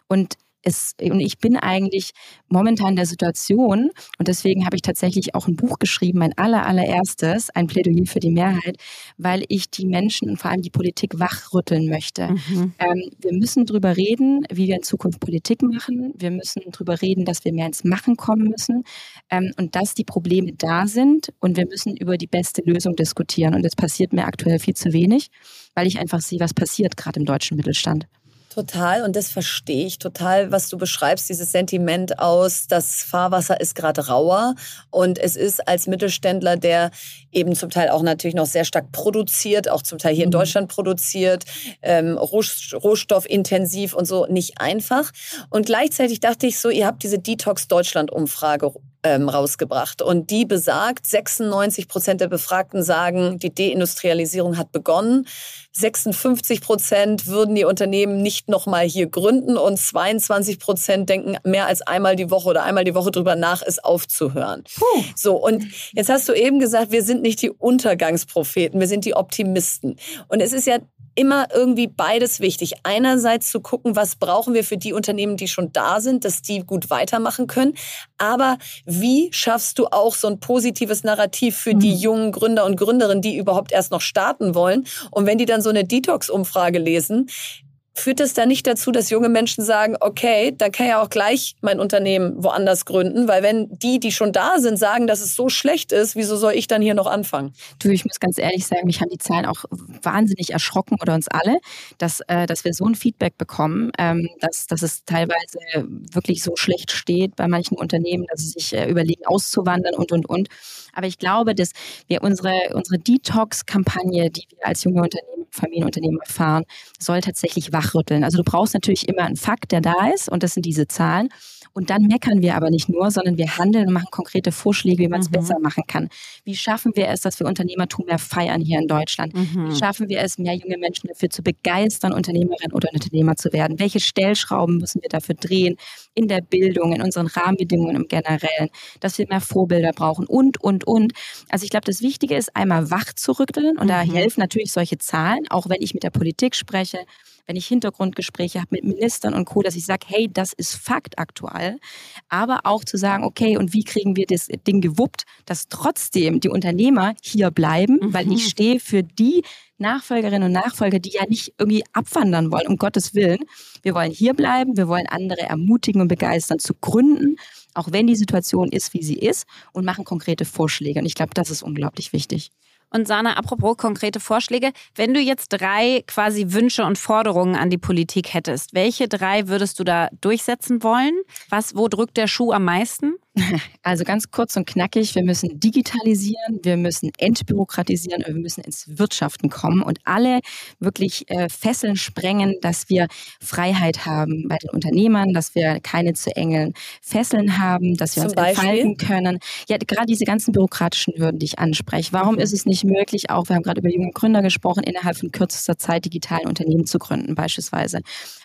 Und es, und ich bin eigentlich momentan in der Situation, und deswegen habe ich tatsächlich auch ein Buch geschrieben, mein aller, allererstes, ein Plädoyer für die Mehrheit, weil ich die Menschen und vor allem die Politik wachrütteln möchte. Mhm. Ähm, wir müssen darüber reden, wie wir in Zukunft Politik machen. Wir müssen darüber reden, dass wir mehr ins Machen kommen müssen ähm, und dass die Probleme da sind. Und wir müssen über die beste Lösung diskutieren. Und das passiert mir aktuell viel zu wenig, weil ich einfach sehe, was passiert gerade im deutschen Mittelstand. Total, und das verstehe ich total, was du beschreibst, dieses Sentiment aus, das Fahrwasser ist gerade rauer und es ist als Mittelständler, der eben zum Teil auch natürlich noch sehr stark produziert, auch zum Teil hier in mhm. Deutschland produziert, ähm, rohstoffintensiv und so, nicht einfach. Und gleichzeitig dachte ich so, ihr habt diese Detox Deutschland Umfrage ähm, rausgebracht. Und die besagt, 96 Prozent der Befragten sagen, die Deindustrialisierung hat begonnen. 56 Prozent würden die Unternehmen nicht nochmal hier gründen und 22 Prozent denken mehr als einmal die Woche oder einmal die Woche drüber nach, es aufzuhören. Puh. So, und jetzt hast du eben gesagt, wir sind nicht die Untergangspropheten, wir sind die Optimisten. Und es ist ja immer irgendwie beides wichtig. Einerseits zu gucken, was brauchen wir für die Unternehmen, die schon da sind, dass die gut weitermachen können. Aber wie schaffst du auch so ein positives Narrativ für mhm. die jungen Gründer und Gründerinnen, die überhaupt erst noch starten wollen? Und wenn die dann so eine Detox-Umfrage lesen, Führt es da nicht dazu, dass junge Menschen sagen, okay, dann kann ja auch gleich mein Unternehmen woanders gründen, weil wenn die, die schon da sind, sagen, dass es so schlecht ist, wieso soll ich dann hier noch anfangen? Du, ich muss ganz ehrlich sagen, mich haben die Zahlen auch wahnsinnig erschrocken oder uns alle, dass, äh, dass wir so ein Feedback bekommen, ähm, dass, dass es teilweise wirklich so schlecht steht bei manchen Unternehmen, dass sie sich äh, überlegen, auszuwandern und, und, und. Aber ich glaube, dass wir unsere, unsere Detox-Kampagne, die wir als junge Unternehmen Familienunternehmen erfahren, soll tatsächlich wachrütteln. Also du brauchst natürlich immer einen Fakt, der da ist und das sind diese Zahlen. Und dann meckern wir aber nicht nur, sondern wir handeln und machen konkrete Vorschläge, wie man es mhm. besser machen kann. Wie schaffen wir es, dass wir Unternehmertum mehr feiern hier in Deutschland? Mhm. Wie schaffen wir es, mehr junge Menschen dafür zu begeistern, Unternehmerin oder Unternehmer zu werden? Welche Stellschrauben müssen wir dafür drehen in der Bildung, in unseren Rahmenbedingungen im Generellen, dass wir mehr Vorbilder brauchen und, und, und. Also ich glaube, das Wichtige ist, einmal wach zu rütteln und mhm. da helfen natürlich solche Zahlen, auch wenn ich mit der Politik spreche, wenn ich Hintergrundgespräche habe mit Ministern und Co., dass ich sage, hey, das ist Fakt aktuell. Aber auch zu sagen, okay, und wie kriegen wir das Ding gewuppt, dass trotzdem die Unternehmer hier bleiben, mhm. weil ich stehe für die Nachfolgerinnen und Nachfolger, die ja nicht irgendwie abwandern wollen, um Gottes Willen. Wir wollen hier bleiben, wir wollen andere ermutigen und begeistern zu gründen, auch wenn die Situation ist, wie sie ist, und machen konkrete Vorschläge. Und ich glaube, das ist unglaublich wichtig. Und Sana, apropos konkrete Vorschläge, wenn du jetzt drei quasi Wünsche und Forderungen an die Politik hättest, welche drei würdest du da durchsetzen wollen? Was, wo drückt der Schuh am meisten? Also ganz kurz und knackig, wir müssen digitalisieren, wir müssen entbürokratisieren und wir müssen ins Wirtschaften kommen und alle wirklich äh, Fesseln sprengen, dass wir Freiheit haben bei den Unternehmern, dass wir keine zu engen Fesseln haben, dass wir Zum uns entfalten können. Ja, gerade diese ganzen bürokratischen Hürden, die ich anspreche. Warum mhm. ist es nicht möglich, auch wir haben gerade über junge Gründer gesprochen, innerhalb von kürzester Zeit digitalen Unternehmen zu gründen beispielsweise?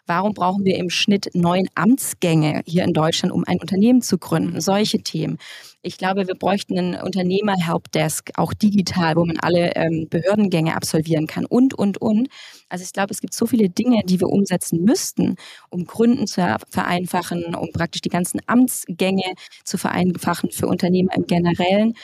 Warum brauchen wir im Schnitt neun Amtsgänge hier in Deutschland, um ein Unternehmen zu gründen? Solche Themen. Ich glaube, wir bräuchten einen Unternehmer-Helpdesk, auch digital, wo man alle ähm, Behördengänge absolvieren kann und, und, und. Also ich glaube, es gibt so viele Dinge, die wir umsetzen müssten, um Gründen zu vereinfachen, um praktisch die ganzen Amtsgänge zu vereinfachen für Unternehmer im Generellen.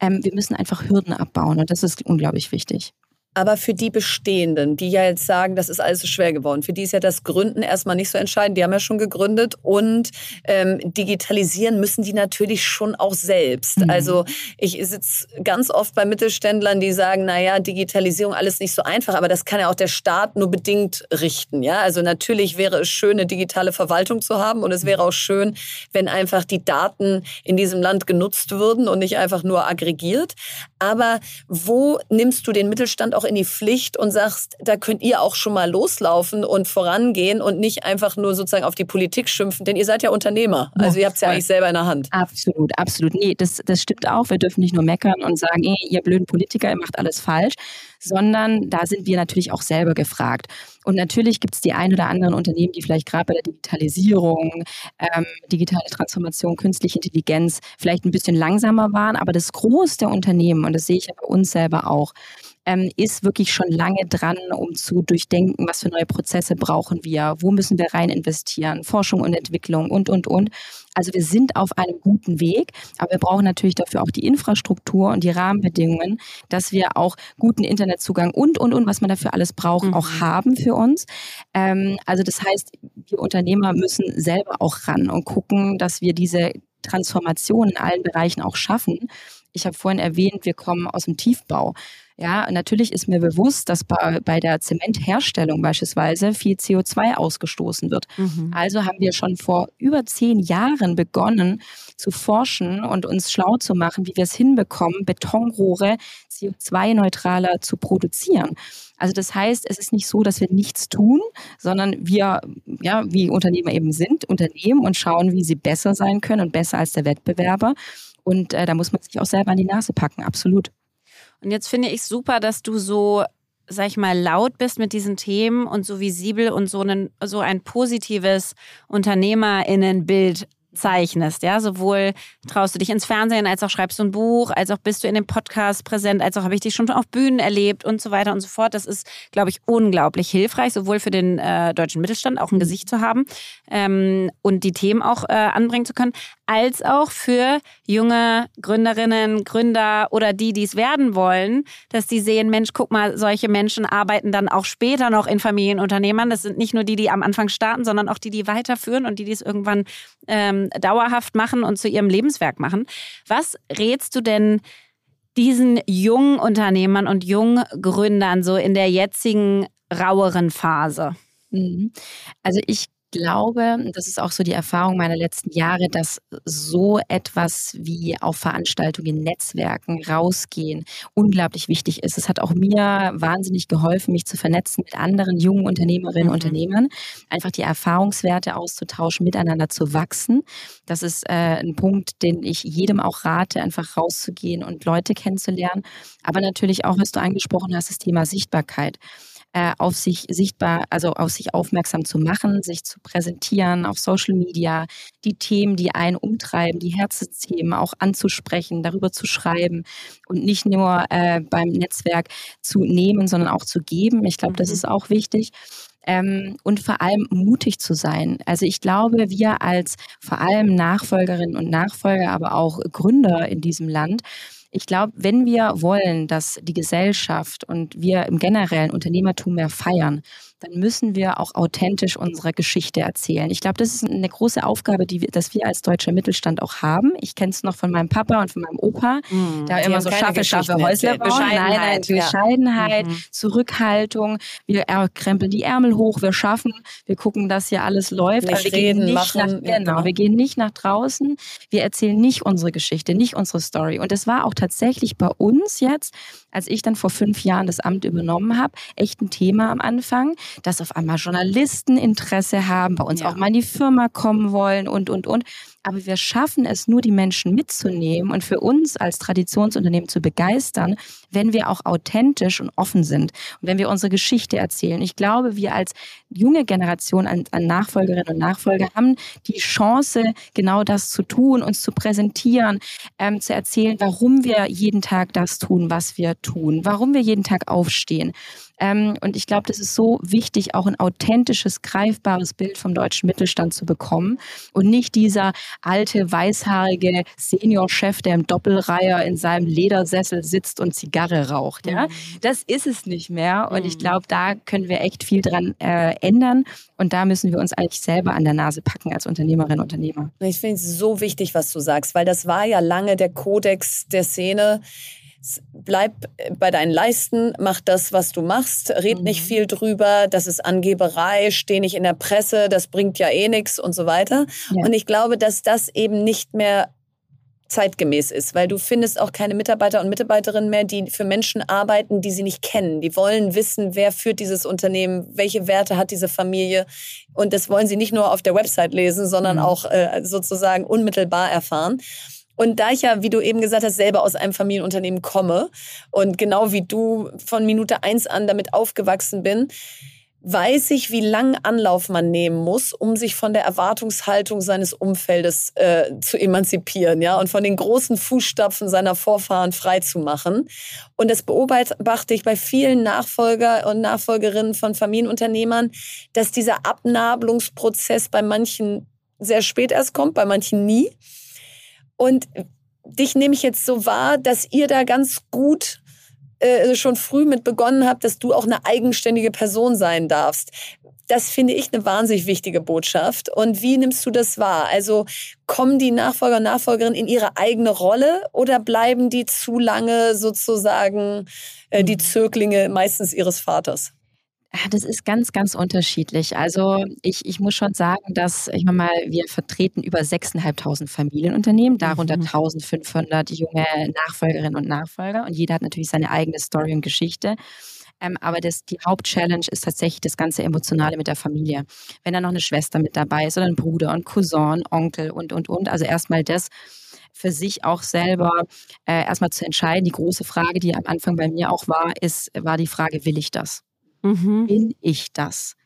Ähm, wir müssen einfach Hürden abbauen und das ist unglaublich wichtig. Aber für die Bestehenden, die ja jetzt sagen, das ist alles so schwer geworden, für die ist ja das Gründen erstmal nicht so entscheidend. Die haben ja schon gegründet und ähm, digitalisieren müssen die natürlich schon auch selbst. Mhm. Also ich sitze ganz oft bei Mittelständlern, die sagen, naja, Digitalisierung alles nicht so einfach, aber das kann ja auch der Staat nur bedingt richten. Ja, also natürlich wäre es schön, eine digitale Verwaltung zu haben und es wäre auch schön, wenn einfach die Daten in diesem Land genutzt würden und nicht einfach nur aggregiert. Aber wo nimmst du den Mittelstand auch in die Pflicht und sagst, da könnt ihr auch schon mal loslaufen und vorangehen und nicht einfach nur sozusagen auf die Politik schimpfen, denn ihr seid ja Unternehmer. Also ihr habt es ja eigentlich selber in der Hand. Absolut, absolut. Nee, das, das stimmt auch. Wir dürfen nicht nur meckern und sagen, ey, ihr blöden Politiker, ihr macht alles falsch, sondern da sind wir natürlich auch selber gefragt. Und natürlich gibt es die ein oder anderen Unternehmen, die vielleicht gerade bei der Digitalisierung, ähm, digitale Transformation, künstliche Intelligenz vielleicht ein bisschen langsamer waren, aber das Groß der Unternehmen, und das sehe ich ja bei uns selber auch, ähm, ist wirklich schon lange dran, um zu durchdenken, was für neue Prozesse brauchen wir, wo müssen wir rein investieren, Forschung und Entwicklung und, und, und. Also wir sind auf einem guten Weg, aber wir brauchen natürlich dafür auch die Infrastruktur und die Rahmenbedingungen, dass wir auch guten Internetzugang und, und, und, was man dafür alles braucht, mhm. auch haben für uns. Ähm, also das heißt, wir Unternehmer müssen selber auch ran und gucken, dass wir diese Transformation in allen Bereichen auch schaffen. Ich habe vorhin erwähnt, wir kommen aus dem Tiefbau. Ja, natürlich ist mir bewusst, dass bei, bei der Zementherstellung beispielsweise viel CO2 ausgestoßen wird. Mhm. Also haben wir schon vor über zehn Jahren begonnen zu forschen und uns schlau zu machen, wie wir es hinbekommen, Betonrohre CO2-neutraler zu produzieren. Also das heißt, es ist nicht so, dass wir nichts tun, sondern wir, ja, wie Unternehmer eben sind, Unternehmen und schauen, wie sie besser sein können und besser als der Wettbewerber. Und äh, da muss man sich auch selber an die Nase packen, absolut. Und jetzt finde ich super, dass du so, sag ich mal, laut bist mit diesen Themen und so visibel und so, einen, so ein positives Unternehmerinnenbild zeichnest, ja, sowohl traust du dich ins Fernsehen, als auch schreibst du ein Buch, als auch bist du in dem Podcast präsent, als auch habe ich dich schon auf Bühnen erlebt und so weiter und so fort. Das ist, glaube ich, unglaublich hilfreich, sowohl für den äh, deutschen Mittelstand auch ein mhm. Gesicht zu haben ähm, und die Themen auch äh, anbringen zu können, als auch für junge Gründerinnen, Gründer oder die, die es werden wollen, dass die sehen, Mensch, guck mal, solche Menschen arbeiten dann auch später noch in Familienunternehmern. Das sind nicht nur die, die am Anfang starten, sondern auch die, die weiterführen und die, die es irgendwann ähm, dauerhaft machen und zu ihrem Lebenswerk machen. Was rätst du denn diesen jungen Unternehmern und jungen Gründern so in der jetzigen raueren Phase? Mhm. Also ich glaube, das ist auch so die Erfahrung meiner letzten Jahre, dass so etwas wie auf Veranstaltungen, Netzwerken, rausgehen unglaublich wichtig ist. Es hat auch mir wahnsinnig geholfen, mich zu vernetzen mit anderen jungen Unternehmerinnen und mhm. Unternehmern, einfach die Erfahrungswerte auszutauschen, miteinander zu wachsen. Das ist äh, ein Punkt, den ich jedem auch rate, einfach rauszugehen und Leute kennenzulernen. Aber natürlich auch, was du angesprochen hast, das Thema Sichtbarkeit äh, auf sich sichtbar, also auf sich aufmerksam zu machen, sich zu präsentieren auf Social Media, die Themen, die einen umtreiben, die Herzensthemen auch anzusprechen, darüber zu schreiben und nicht nur äh, beim Netzwerk zu nehmen, sondern auch zu geben. Ich glaube, mhm. das ist auch wichtig. Ähm, und vor allem mutig zu sein. Also ich glaube, wir als vor allem Nachfolgerinnen und Nachfolger, aber auch Gründer in diesem Land, ich glaube, wenn wir wollen, dass die Gesellschaft und wir im generellen Unternehmertum mehr feiern, dann müssen wir auch authentisch unsere Geschichte erzählen. Ich glaube, das ist eine große Aufgabe, die wir, dass wir als deutscher Mittelstand auch haben. Ich kenne es noch von meinem Papa und von meinem Opa, mm, da immer so schaffe, schaffe Häusler bauen. Bescheidenheit, nein, nein, Bescheidenheit, ja. Mhm. Zurückhaltung. Wir krempeln die Ärmel hoch, wir schaffen, wir gucken, dass hier alles läuft. Nicht wir reden, nicht machen, nach, genau, genau, wir gehen nicht nach draußen. Wir erzählen nicht unsere Geschichte, nicht unsere Story. Und es war auch tatsächlich bei uns jetzt, als ich dann vor fünf Jahren das Amt übernommen habe, echt ein Thema am Anfang dass auf einmal Journalisten Interesse haben, bei uns ja. auch mal in die Firma kommen wollen und, und, und. Aber wir schaffen es nur, die Menschen mitzunehmen und für uns als Traditionsunternehmen zu begeistern, wenn wir auch authentisch und offen sind und wenn wir unsere Geschichte erzählen. Ich glaube, wir als junge Generation an, an Nachfolgerinnen und Nachfolger haben die Chance, genau das zu tun, uns zu präsentieren, ähm, zu erzählen, warum wir jeden Tag das tun, was wir tun, warum wir jeden Tag aufstehen. Ähm, und ich glaube, das ist so wichtig, auch ein authentisches, greifbares Bild vom deutschen Mittelstand zu bekommen und nicht dieser alte, weißhaarige Seniorchef, der im Doppelreiher in seinem Ledersessel sitzt und Zigarre raucht. Ja? Mhm. Das ist es nicht mehr. Und ich mhm. glaube, da können wir echt viel dran äh, ändern. Und da müssen wir uns eigentlich selber an der Nase packen als Unternehmerinnen und Unternehmer. Ich finde es so wichtig, was du sagst, weil das war ja lange der Kodex der Szene bleib bei deinen Leisten, mach das, was du machst, red mhm. nicht viel drüber, das ist Angeberei, steh nicht in der Presse, das bringt ja eh nichts und so weiter. Ja. Und ich glaube, dass das eben nicht mehr zeitgemäß ist, weil du findest auch keine Mitarbeiter und Mitarbeiterinnen mehr, die für Menschen arbeiten, die sie nicht kennen. Die wollen wissen, wer führt dieses Unternehmen, welche Werte hat diese Familie. Und das wollen sie nicht nur auf der Website lesen, sondern mhm. auch äh, sozusagen unmittelbar erfahren. Und da ich ja, wie du eben gesagt hast, selber aus einem Familienunternehmen komme und genau wie du von Minute eins an damit aufgewachsen bin, weiß ich, wie lange Anlauf man nehmen muss, um sich von der Erwartungshaltung seines Umfeldes äh, zu emanzipieren, ja, und von den großen Fußstapfen seiner Vorfahren frei zu machen. Und das beobachte ich bei vielen Nachfolger und Nachfolgerinnen von Familienunternehmern, dass dieser Abnabelungsprozess bei manchen sehr spät erst kommt, bei manchen nie. Und dich nehme ich jetzt so wahr, dass ihr da ganz gut äh, schon früh mit begonnen habt, dass du auch eine eigenständige Person sein darfst. Das finde ich eine wahnsinnig wichtige Botschaft. Und wie nimmst du das wahr? Also kommen die Nachfolger und Nachfolgerinnen in ihre eigene Rolle oder bleiben die zu lange sozusagen äh, die mhm. Zöglinge meistens ihres Vaters? Das ist ganz, ganz unterschiedlich. Also ich, ich muss schon sagen, dass, ich meine mal, wir vertreten über 6.500 Familienunternehmen, darunter mhm. 1.500 junge Nachfolgerinnen und Nachfolger. Und jeder hat natürlich seine eigene Story und Geschichte. Ähm, aber das, die Hauptchallenge ist tatsächlich das ganze Emotionale mit der Familie. Wenn da noch eine Schwester mit dabei ist oder ein Bruder und Cousin, Onkel und, und, und. Also erstmal das für sich auch selber äh, erstmal zu entscheiden. Die große Frage, die am Anfang bei mir auch war, ist, war die Frage, will ich das? Mhm. Bin ich das?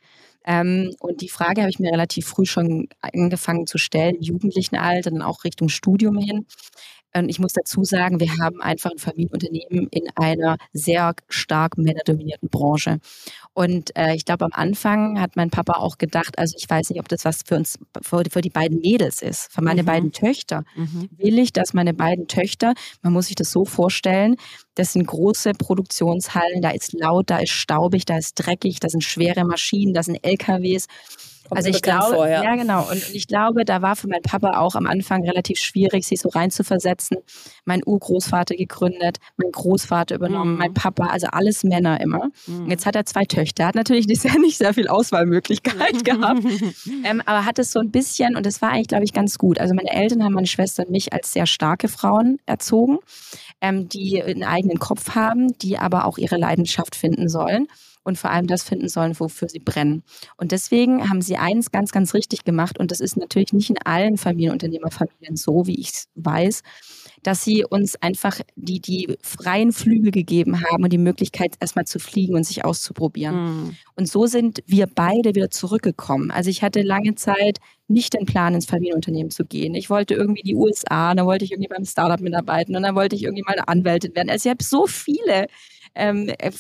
Ähm, und die Frage habe ich mir relativ früh schon angefangen zu stellen, im jugendlichen Alter, dann auch Richtung Studium hin. Und ich muss dazu sagen, wir haben einfach ein Familienunternehmen in einer sehr stark männerdominierten Branche. Und äh, ich glaube, am Anfang hat mein Papa auch gedacht, also ich weiß nicht, ob das was für uns, für, für die beiden Mädels ist, für meine mhm. beiden Töchter. Mhm. Will ich, dass meine beiden Töchter, man muss sich das so vorstellen, das sind große Produktionshallen, da ist laut, da ist staubig, da ist dreckig, da sind schwere Maschinen, da sind LKWs. Also ich glaube, vor, ja. ja genau. Und, und ich glaube, da war für meinen Papa auch am Anfang relativ schwierig, sich so reinzuversetzen. Mein Urgroßvater gegründet, mein Großvater übernommen, mhm. mein Papa, also alles Männer immer. Mhm. Jetzt hat er zwei Töchter, hat natürlich nicht sehr, nicht sehr viel Auswahlmöglichkeit gehabt, ähm, aber hat es so ein bisschen und das war eigentlich, glaube ich, ganz gut. Also meine Eltern haben meine Schwester und mich als sehr starke Frauen erzogen, ähm, die einen eigenen Kopf haben, die aber auch ihre Leidenschaft finden sollen und vor allem das finden sollen, wofür sie brennen. Und deswegen haben sie eins ganz, ganz richtig gemacht und das ist natürlich nicht in allen Familienunternehmerfamilien so, wie ich es weiß, dass sie uns einfach die, die freien Flügel gegeben haben und die Möglichkeit, erstmal zu fliegen und sich auszuprobieren. Mhm. Und so sind wir beide wieder zurückgekommen. Also ich hatte lange Zeit nicht den Plan, ins Familienunternehmen zu gehen. Ich wollte irgendwie die USA, dann wollte ich irgendwie beim Startup mitarbeiten und dann wollte ich irgendwie mal eine Anwältin werden. Also ich habe so viele ähm, äh,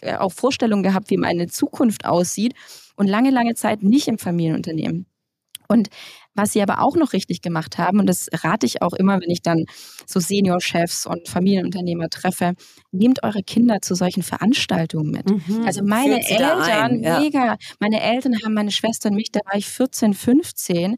äh, auch Vorstellungen gehabt, wie meine Zukunft aussieht und lange, lange Zeit nicht im Familienunternehmen. Und was sie aber auch noch richtig gemacht haben, und das rate ich auch immer, wenn ich dann so Seniorchefs und Familienunternehmer treffe, nehmt eure Kinder zu solchen Veranstaltungen mit. Mhm, also meine Eltern, ja. mega, meine Eltern haben meine Schwester und mich, da war ich 14, 15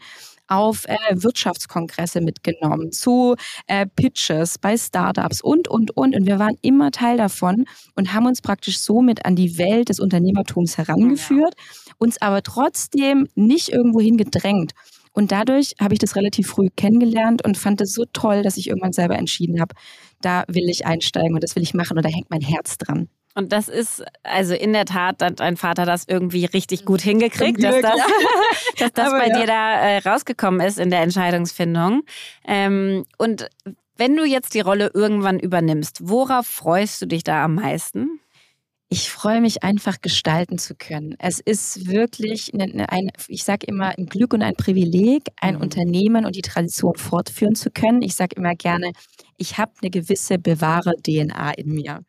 auf äh, Wirtschaftskongresse mitgenommen, zu äh, Pitches bei Startups und, und, und. Und wir waren immer Teil davon und haben uns praktisch somit an die Welt des Unternehmertums herangeführt, uns aber trotzdem nicht irgendwohin gedrängt. Und dadurch habe ich das relativ früh kennengelernt und fand es so toll, dass ich irgendwann selber entschieden habe, da will ich einsteigen und das will ich machen und da hängt mein Herz dran. Und das ist, also in der Tat, hat dein Vater das irgendwie richtig gut hingekriegt, dass das, dass das bei ja. dir da äh, rausgekommen ist in der Entscheidungsfindung. Ähm, und wenn du jetzt die Rolle irgendwann übernimmst, worauf freust du dich da am meisten? Ich freue mich einfach gestalten zu können. Es ist wirklich ein, ein ich sage immer, ein Glück und ein Privileg, ein mhm. Unternehmen und die Tradition fortführen zu können. Ich sage immer gerne, ich habe eine gewisse Bewahrer-DNA in mir.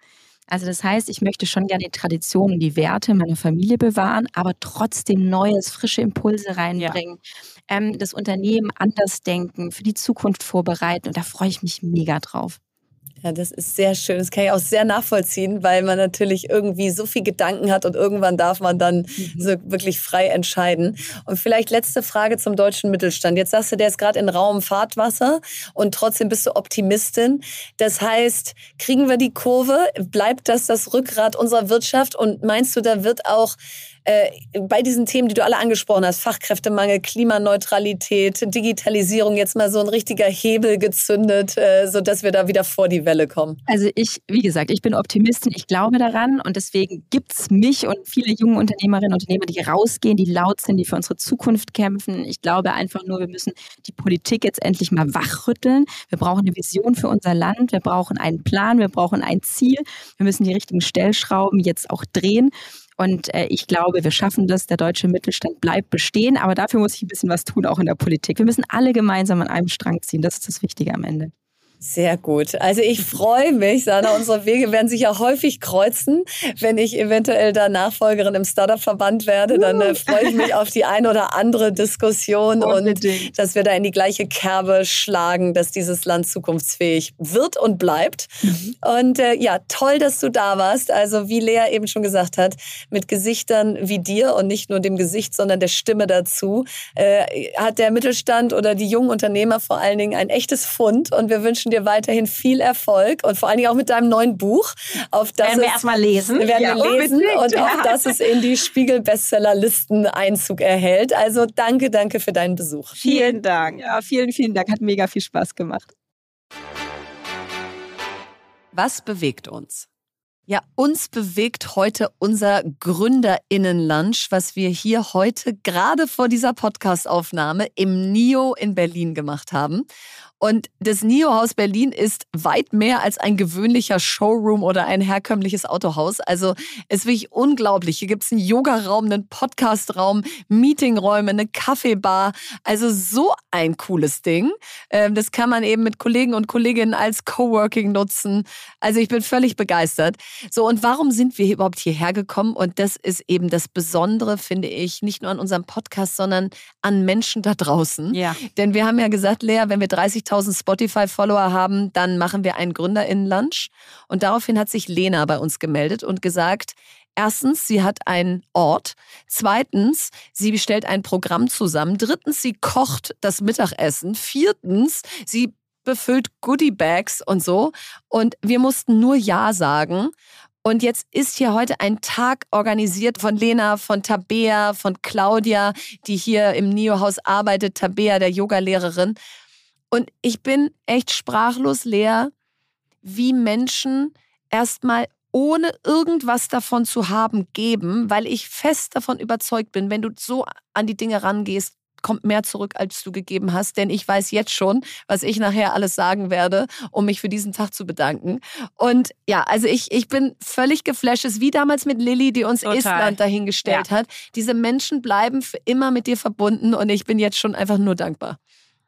Also das heißt, ich möchte schon gerne die Tradition und die Werte meiner Familie bewahren, aber trotzdem Neues, frische Impulse reinbringen, ja. ähm, das Unternehmen anders denken, für die Zukunft vorbereiten und da freue ich mich mega drauf. Ja, das ist sehr schön. Das kann ich auch sehr nachvollziehen, weil man natürlich irgendwie so viel Gedanken hat und irgendwann darf man dann mhm. so wirklich frei entscheiden. Und vielleicht letzte Frage zum deutschen Mittelstand. Jetzt sagst du, der ist gerade in rauem Fahrtwasser und trotzdem bist du Optimistin. Das heißt, kriegen wir die Kurve? Bleibt das das Rückgrat unserer Wirtschaft? Und meinst du, da wird auch äh, bei diesen Themen, die du alle angesprochen hast, Fachkräftemangel, Klimaneutralität, Digitalisierung, jetzt mal so ein richtiger Hebel gezündet, äh, sodass wir da wieder vor die Welle kommen? Also ich, wie gesagt, ich bin Optimistin, ich glaube daran und deswegen gibt es mich und viele junge Unternehmerinnen und Unternehmer, die rausgehen, die laut sind, die für unsere Zukunft kämpfen. Ich glaube einfach nur, wir müssen die Politik jetzt endlich mal wachrütteln. Wir brauchen eine Vision für unser Land, wir brauchen einen Plan, wir brauchen ein Ziel, wir müssen die richtigen Stellschrauben jetzt auch drehen. Und äh, ich glaube, wir schaffen das. Der deutsche Mittelstand bleibt bestehen. Aber dafür muss ich ein bisschen was tun, auch in der Politik. Wir müssen alle gemeinsam an einem Strang ziehen. Das ist das Wichtige am Ende. Sehr gut. Also ich freue mich, Sana. Unsere Wege werden sich ja häufig kreuzen. Wenn ich eventuell da Nachfolgerin im Startup-Verband werde, dann äh, freue ich mich auf die ein oder andere Diskussion Unbedingt. und dass wir da in die gleiche Kerbe schlagen, dass dieses Land zukunftsfähig wird und bleibt. Mhm. Und äh, ja, toll, dass du da warst. Also wie Lea eben schon gesagt hat, mit Gesichtern wie dir und nicht nur dem Gesicht, sondern der Stimme dazu, äh, hat der Mittelstand oder die jungen Unternehmer vor allen Dingen ein echtes Fund. Und wir wünschen wünschen dir weiterhin viel Erfolg und vor allen Dingen auch mit deinem neuen Buch. Auf das werden wir erstmal lesen. Werden ja, wir lesen und ja. auf das es in die Spiegel-Bestsellerlisten Einzug erhält. Also danke, danke für deinen Besuch. Vielen Dank. Ja, vielen, vielen Dank. Hat mega viel Spaß gemacht. Was bewegt uns? Ja, uns bewegt heute unser Gründerinnen-Lunch, was wir hier heute gerade vor dieser Podcast-Aufnahme im NIO in Berlin gemacht haben. Und das NIO-Haus Berlin ist weit mehr als ein gewöhnlicher Showroom oder ein herkömmliches Autohaus. Also es ist wirklich unglaublich. Hier gibt es einen Yoga-Raum, einen Podcast-Raum, Meetingräume, eine Kaffeebar. Also so ein cooles Ding. Ähm, das kann man eben mit Kollegen und Kolleginnen als Coworking nutzen. Also ich bin völlig begeistert. So, und warum sind wir überhaupt hierher gekommen? Und das ist eben das Besondere, finde ich, nicht nur an unserem Podcast, sondern an Menschen da draußen. Ja. Denn wir haben ja gesagt, Lea, wenn wir 30 50.000 Spotify-Follower haben, dann machen wir einen GründerInnen-Lunch. Und daraufhin hat sich Lena bei uns gemeldet und gesagt, Erstens, sie hat einen Ort. Zweitens, sie stellt ein Programm zusammen. Drittens, sie kocht das Mittagessen. Viertens, sie befüllt Goodie-Bags und so. Und wir mussten nur Ja sagen. Und jetzt ist hier heute ein Tag organisiert von Lena, von Tabea, von Claudia, die hier im NIO-Haus arbeitet, Tabea, der Yogalehrerin. Und ich bin echt sprachlos leer, wie Menschen erstmal ohne irgendwas davon zu haben geben, weil ich fest davon überzeugt bin, wenn du so an die Dinge rangehst, kommt mehr zurück, als du gegeben hast. Denn ich weiß jetzt schon, was ich nachher alles sagen werde, um mich für diesen Tag zu bedanken. Und ja, also ich, ich bin völlig geflasht. Es ist wie damals mit Lilly, die uns Total. Estland dahingestellt ja. hat. Diese Menschen bleiben für immer mit dir verbunden und ich bin jetzt schon einfach nur dankbar.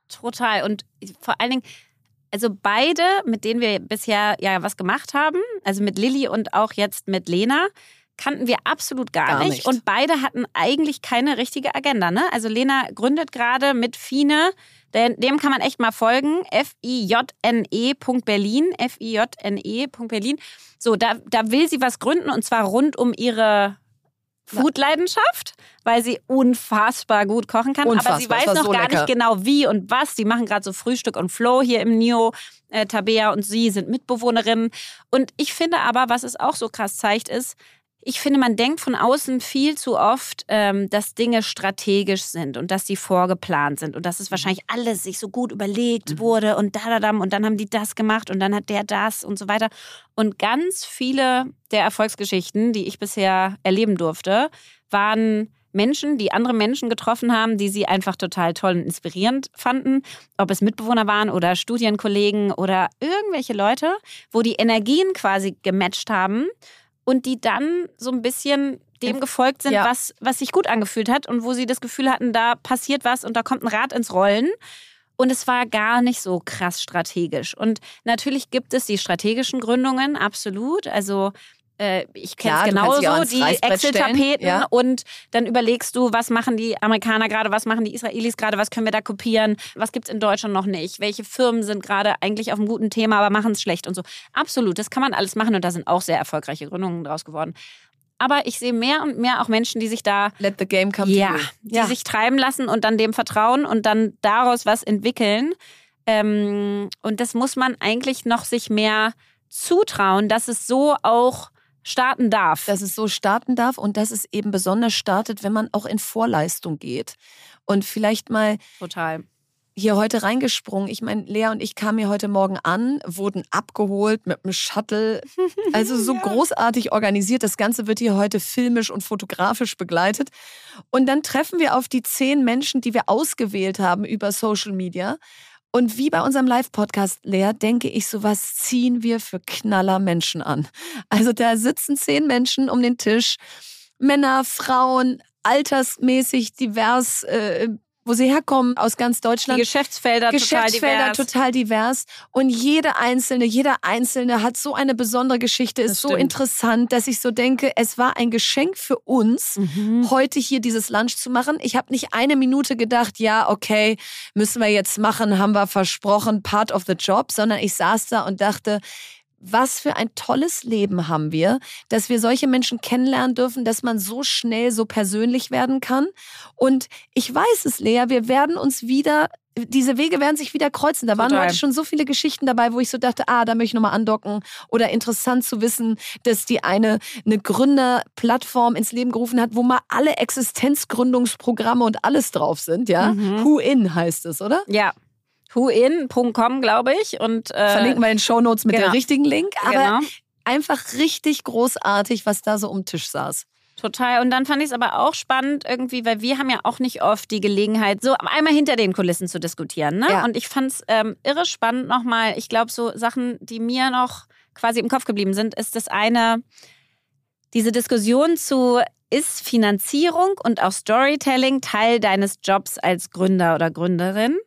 Total. Und vor allen Dingen, also beide, mit denen wir bisher ja was gemacht haben, also mit Lilly und auch jetzt mit Lena, kannten wir absolut gar, gar nicht. nicht. Und beide hatten eigentlich keine richtige Agenda. Ne? Also Lena gründet gerade mit Fine, dem kann man echt mal folgen, F-I-J-N-E.Berlin, F-I-J-N-E.Berlin. So, da, da will sie was gründen und zwar rund um ihre Foodleidenschaft, weil sie unfassbar gut kochen kann. Unfassbar, aber sie weiß noch so gar lecker. nicht genau wie und was. Die machen gerade so Frühstück und Flow hier im Nio. Äh, Tabea und sie sind Mitbewohnerinnen. Und ich finde aber, was es auch so krass zeigt, ist, ich finde, man denkt von außen viel zu oft, ähm, dass Dinge strategisch sind und dass sie vorgeplant sind und dass es mhm. wahrscheinlich alles sich so gut überlegt mhm. wurde und da, da, da, und dann haben die das gemacht und dann hat der das und so weiter. Und ganz viele der Erfolgsgeschichten, die ich bisher erleben durfte, waren Menschen, die andere Menschen getroffen haben, die sie einfach total toll und inspirierend fanden. Ob es Mitbewohner waren oder Studienkollegen oder irgendwelche Leute, wo die Energien quasi gematcht haben und die dann so ein bisschen dem gefolgt sind, ja. was, was sich gut angefühlt hat und wo sie das Gefühl hatten, da passiert was und da kommt ein Rad ins Rollen. Und es war gar nicht so krass strategisch. Und natürlich gibt es die strategischen Gründungen, absolut. Also äh, ich kenne es genauso, die Excel-Tapeten ja. und dann überlegst du, was machen die Amerikaner gerade, was machen die Israelis gerade, was können wir da kopieren, was gibt es in Deutschland noch nicht, welche Firmen sind gerade eigentlich auf einem guten Thema, aber machen es schlecht und so. Absolut, das kann man alles machen und da sind auch sehr erfolgreiche Gründungen draus geworden. Aber ich sehe mehr und mehr auch Menschen, die sich da. Let the game come ja, die ja. sich treiben lassen und dann dem vertrauen und dann daraus was entwickeln. Ähm, und das muss man eigentlich noch sich mehr zutrauen, dass es so auch starten darf. Dass es so starten darf und dass es eben besonders startet, wenn man auch in Vorleistung geht. Und vielleicht mal. Total hier heute reingesprungen. Ich meine, Lea und ich kamen hier heute Morgen an, wurden abgeholt mit einem Shuttle. Also so ja. großartig organisiert. Das Ganze wird hier heute filmisch und fotografisch begleitet. Und dann treffen wir auf die zehn Menschen, die wir ausgewählt haben über Social Media. Und wie bei unserem Live-Podcast, Lea, denke ich, so was ziehen wir für knaller Menschen an. Also da sitzen zehn Menschen um den Tisch, Männer, Frauen, altersmäßig divers, äh, wo sie herkommen, aus ganz Deutschland. Die Geschäftsfelder, Geschäftsfelder total divers. total divers. Und jede einzelne, jeder einzelne hat so eine besondere Geschichte, ist so interessant, dass ich so denke, es war ein Geschenk für uns, mhm. heute hier dieses Lunch zu machen. Ich habe nicht eine Minute gedacht, ja, okay, müssen wir jetzt machen, haben wir versprochen, part of the job, sondern ich saß da und dachte, was für ein tolles Leben haben wir, dass wir solche Menschen kennenlernen dürfen, dass man so schnell so persönlich werden kann. Und ich weiß es, Lea, wir werden uns wieder diese Wege werden sich wieder kreuzen. Da waren heute schon so viele Geschichten dabei, wo ich so dachte, ah, da möchte ich nochmal andocken. Oder interessant zu wissen, dass die eine eine Gründerplattform ins Leben gerufen hat, wo mal alle Existenzgründungsprogramme und alles drauf sind, ja. Mhm. Who in heißt es, oder? Ja whoin.com, glaube ich. Und, äh, Verlinken wir in den Shownotes mit genau. dem richtigen Link. Aber genau. einfach richtig großartig, was da so um den Tisch saß. Total. Und dann fand ich es aber auch spannend irgendwie, weil wir haben ja auch nicht oft die Gelegenheit, so einmal hinter den Kulissen zu diskutieren. Ne? Ja. Und ich fand es ähm, irre spannend nochmal. Ich glaube, so Sachen, die mir noch quasi im Kopf geblieben sind, ist das eine, diese Diskussion zu, ist Finanzierung und auch Storytelling Teil deines Jobs als Gründer oder Gründerin?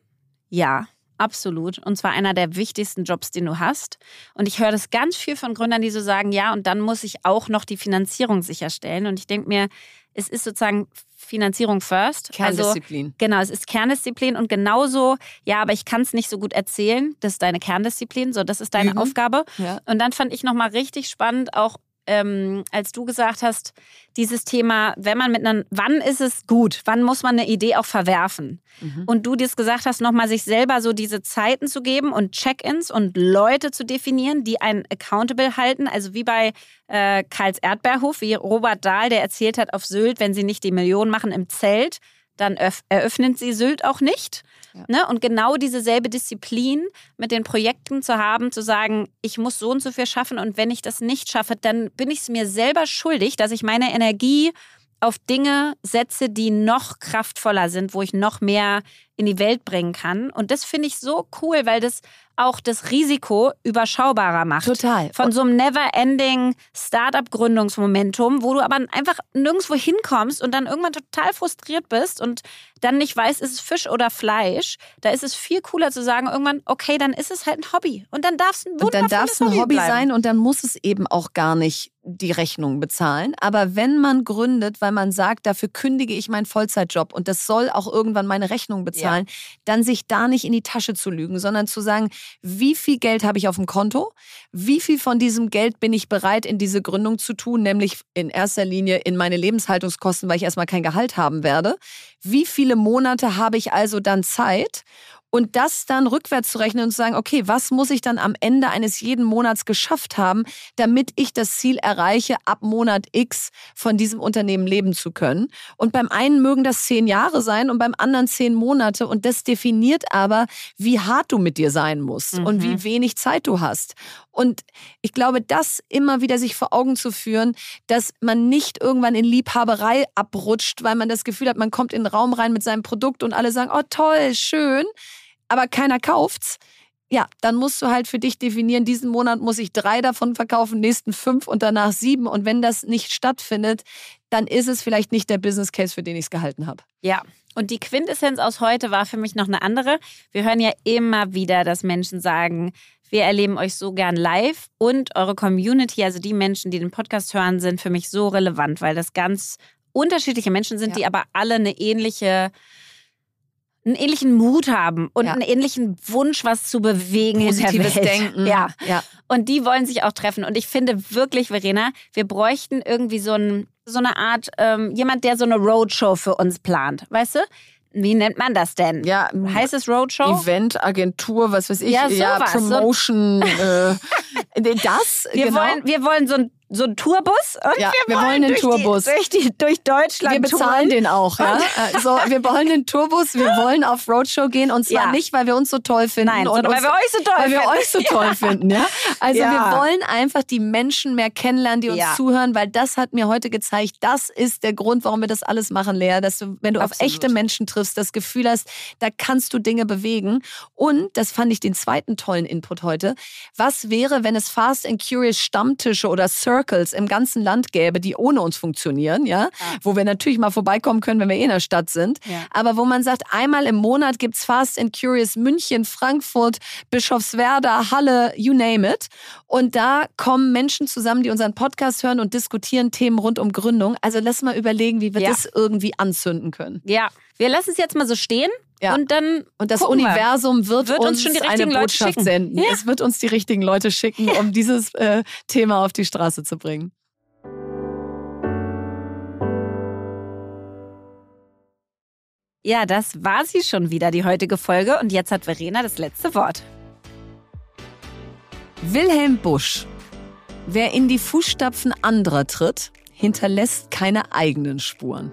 Ja, absolut. Und zwar einer der wichtigsten Jobs, den du hast. Und ich höre das ganz viel von Gründern, die so sagen, ja, und dann muss ich auch noch die Finanzierung sicherstellen. Und ich denke mir, es ist sozusagen Finanzierung first. Also Kerndisziplin. Also, genau, es ist Kerndisziplin und genauso, ja, aber ich kann es nicht so gut erzählen. Das ist deine Kerndisziplin, so das ist deine mhm. Aufgabe. Ja. Und dann fand ich nochmal richtig spannend, auch ähm, als du gesagt hast, dieses Thema, wenn man mit einer, wann ist es gut, wann muss man eine Idee auch verwerfen? Mhm. Und du dir gesagt hast, nochmal sich selber so diese Zeiten zu geben und Check-ins und Leute zu definieren, die einen accountable halten. Also wie bei äh, Karls Erdbeerhof, wie Robert Dahl, der erzählt hat auf Sylt, wenn sie nicht die Millionen machen im Zelt, dann eröffnet sie Sylt auch nicht. Ja. Ne? Und genau dieselbe Disziplin mit den Projekten zu haben, zu sagen, ich muss so und so viel schaffen und wenn ich das nicht schaffe, dann bin ich es mir selber schuldig, dass ich meine Energie auf Dinge setze, die noch kraftvoller sind, wo ich noch mehr in die Welt bringen kann. Und das finde ich so cool, weil das auch das Risiko überschaubarer macht. Total. Von so einem never-ending Startup-Gründungsmomentum, wo du aber einfach nirgendwo hinkommst und dann irgendwann total frustriert bist und dann nicht weißt, ist es Fisch oder Fleisch. Da ist es viel cooler zu sagen, irgendwann, okay, dann ist es halt ein Hobby. Und dann darf es ein Und dann darf es ein Hobby, Hobby sein und dann muss es eben auch gar nicht die Rechnung bezahlen. Aber wenn man gründet, weil man sagt, dafür kündige ich meinen Vollzeitjob und das soll auch irgendwann meine Rechnung bezahlen, ja. dann sich da nicht in die Tasche zu lügen, sondern zu sagen, wie viel Geld habe ich auf dem Konto, wie viel von diesem Geld bin ich bereit in diese Gründung zu tun, nämlich in erster Linie in meine Lebenshaltungskosten, weil ich erstmal kein Gehalt haben werde. Wie viele Monate habe ich also dann Zeit? Und das dann rückwärts zu rechnen und zu sagen, okay, was muss ich dann am Ende eines jeden Monats geschafft haben, damit ich das Ziel erreiche, ab Monat X von diesem Unternehmen leben zu können. Und beim einen mögen das zehn Jahre sein und beim anderen zehn Monate. Und das definiert aber, wie hart du mit dir sein musst mhm. und wie mhm. wenig Zeit du hast. Und ich glaube, das immer wieder sich vor Augen zu führen, dass man nicht irgendwann in Liebhaberei abrutscht, weil man das Gefühl hat, man kommt in den Raum rein mit seinem Produkt und alle sagen, oh toll, schön aber keiner kauft's, ja, dann musst du halt für dich definieren, diesen Monat muss ich drei davon verkaufen, nächsten fünf und danach sieben. Und wenn das nicht stattfindet, dann ist es vielleicht nicht der Business Case, für den ich es gehalten habe. Ja. Und die Quintessenz aus heute war für mich noch eine andere. Wir hören ja immer wieder, dass Menschen sagen, wir erleben euch so gern live und eure Community, also die Menschen, die den Podcast hören, sind für mich so relevant, weil das ganz unterschiedliche Menschen sind, ja. die aber alle eine ähnliche einen ähnlichen Mut haben und ja. einen ähnlichen Wunsch, was zu bewegen Positives in der Welt. Denken. Ja. ja. Und die wollen sich auch treffen. Und ich finde wirklich, Verena, wir bräuchten irgendwie so, ein, so eine Art, ähm, jemand, der so eine Roadshow für uns plant. Weißt du? Wie nennt man das denn? Ja, heißt es Roadshow? Event, Agentur, was weiß ich. Ja, sowas. ja Promotion. äh, das. Wir genau. wollen, wir wollen so ein so einen Tourbus und ja, wir, wir wollen, den durch Tourbus die, durch, die, durch Deutschland. Wir bezahlen touren. den auch. Ja? Also wir wollen den Tourbus, wir wollen auf Roadshow gehen und zwar ja. nicht, weil wir uns so toll finden, Nein, uns, weil wir euch so toll weil finden. wir euch so toll ja. finden. Ja? Also wir wollen einfach die Menschen mehr kennenlernen, die uns zuhören, weil das hat mir heute gezeigt, das ist der Grund, warum wir das alles machen, Lea, dass du, wenn du Absolut. auf echte Menschen triffst, das Gefühl hast, da kannst du Dinge bewegen. Und das fand ich den zweiten tollen Input heute. Was wäre, wenn es Fast and Curious Stammtische oder Circles im ganzen Land gäbe, die ohne uns funktionieren, ja, ah. wo wir natürlich mal vorbeikommen können, wenn wir eh in der Stadt sind, ja. aber wo man sagt, einmal im Monat gibt es Fast and Curious München, Frankfurt, Bischofswerda, Halle, you name it. Und da kommen Menschen zusammen, die unseren Podcast hören und diskutieren Themen rund um Gründung. Also lass mal überlegen, wie wir ja. das irgendwie anzünden können. Ja, wir lassen es jetzt mal so stehen. Ja. Und dann und das Universum wird, wird, uns, uns eine Botschaft senden. Ja. Es wird uns die richtigen Leute schicken, um dieses äh, Thema auf die Straße zu bringen. Ja, das war sie schon wieder, die heutige Folge. Und jetzt hat Verena das letzte Wort. Wilhelm Busch. Wer in die Fußstapfen anderer tritt, hinterlässt keine eigenen Spuren.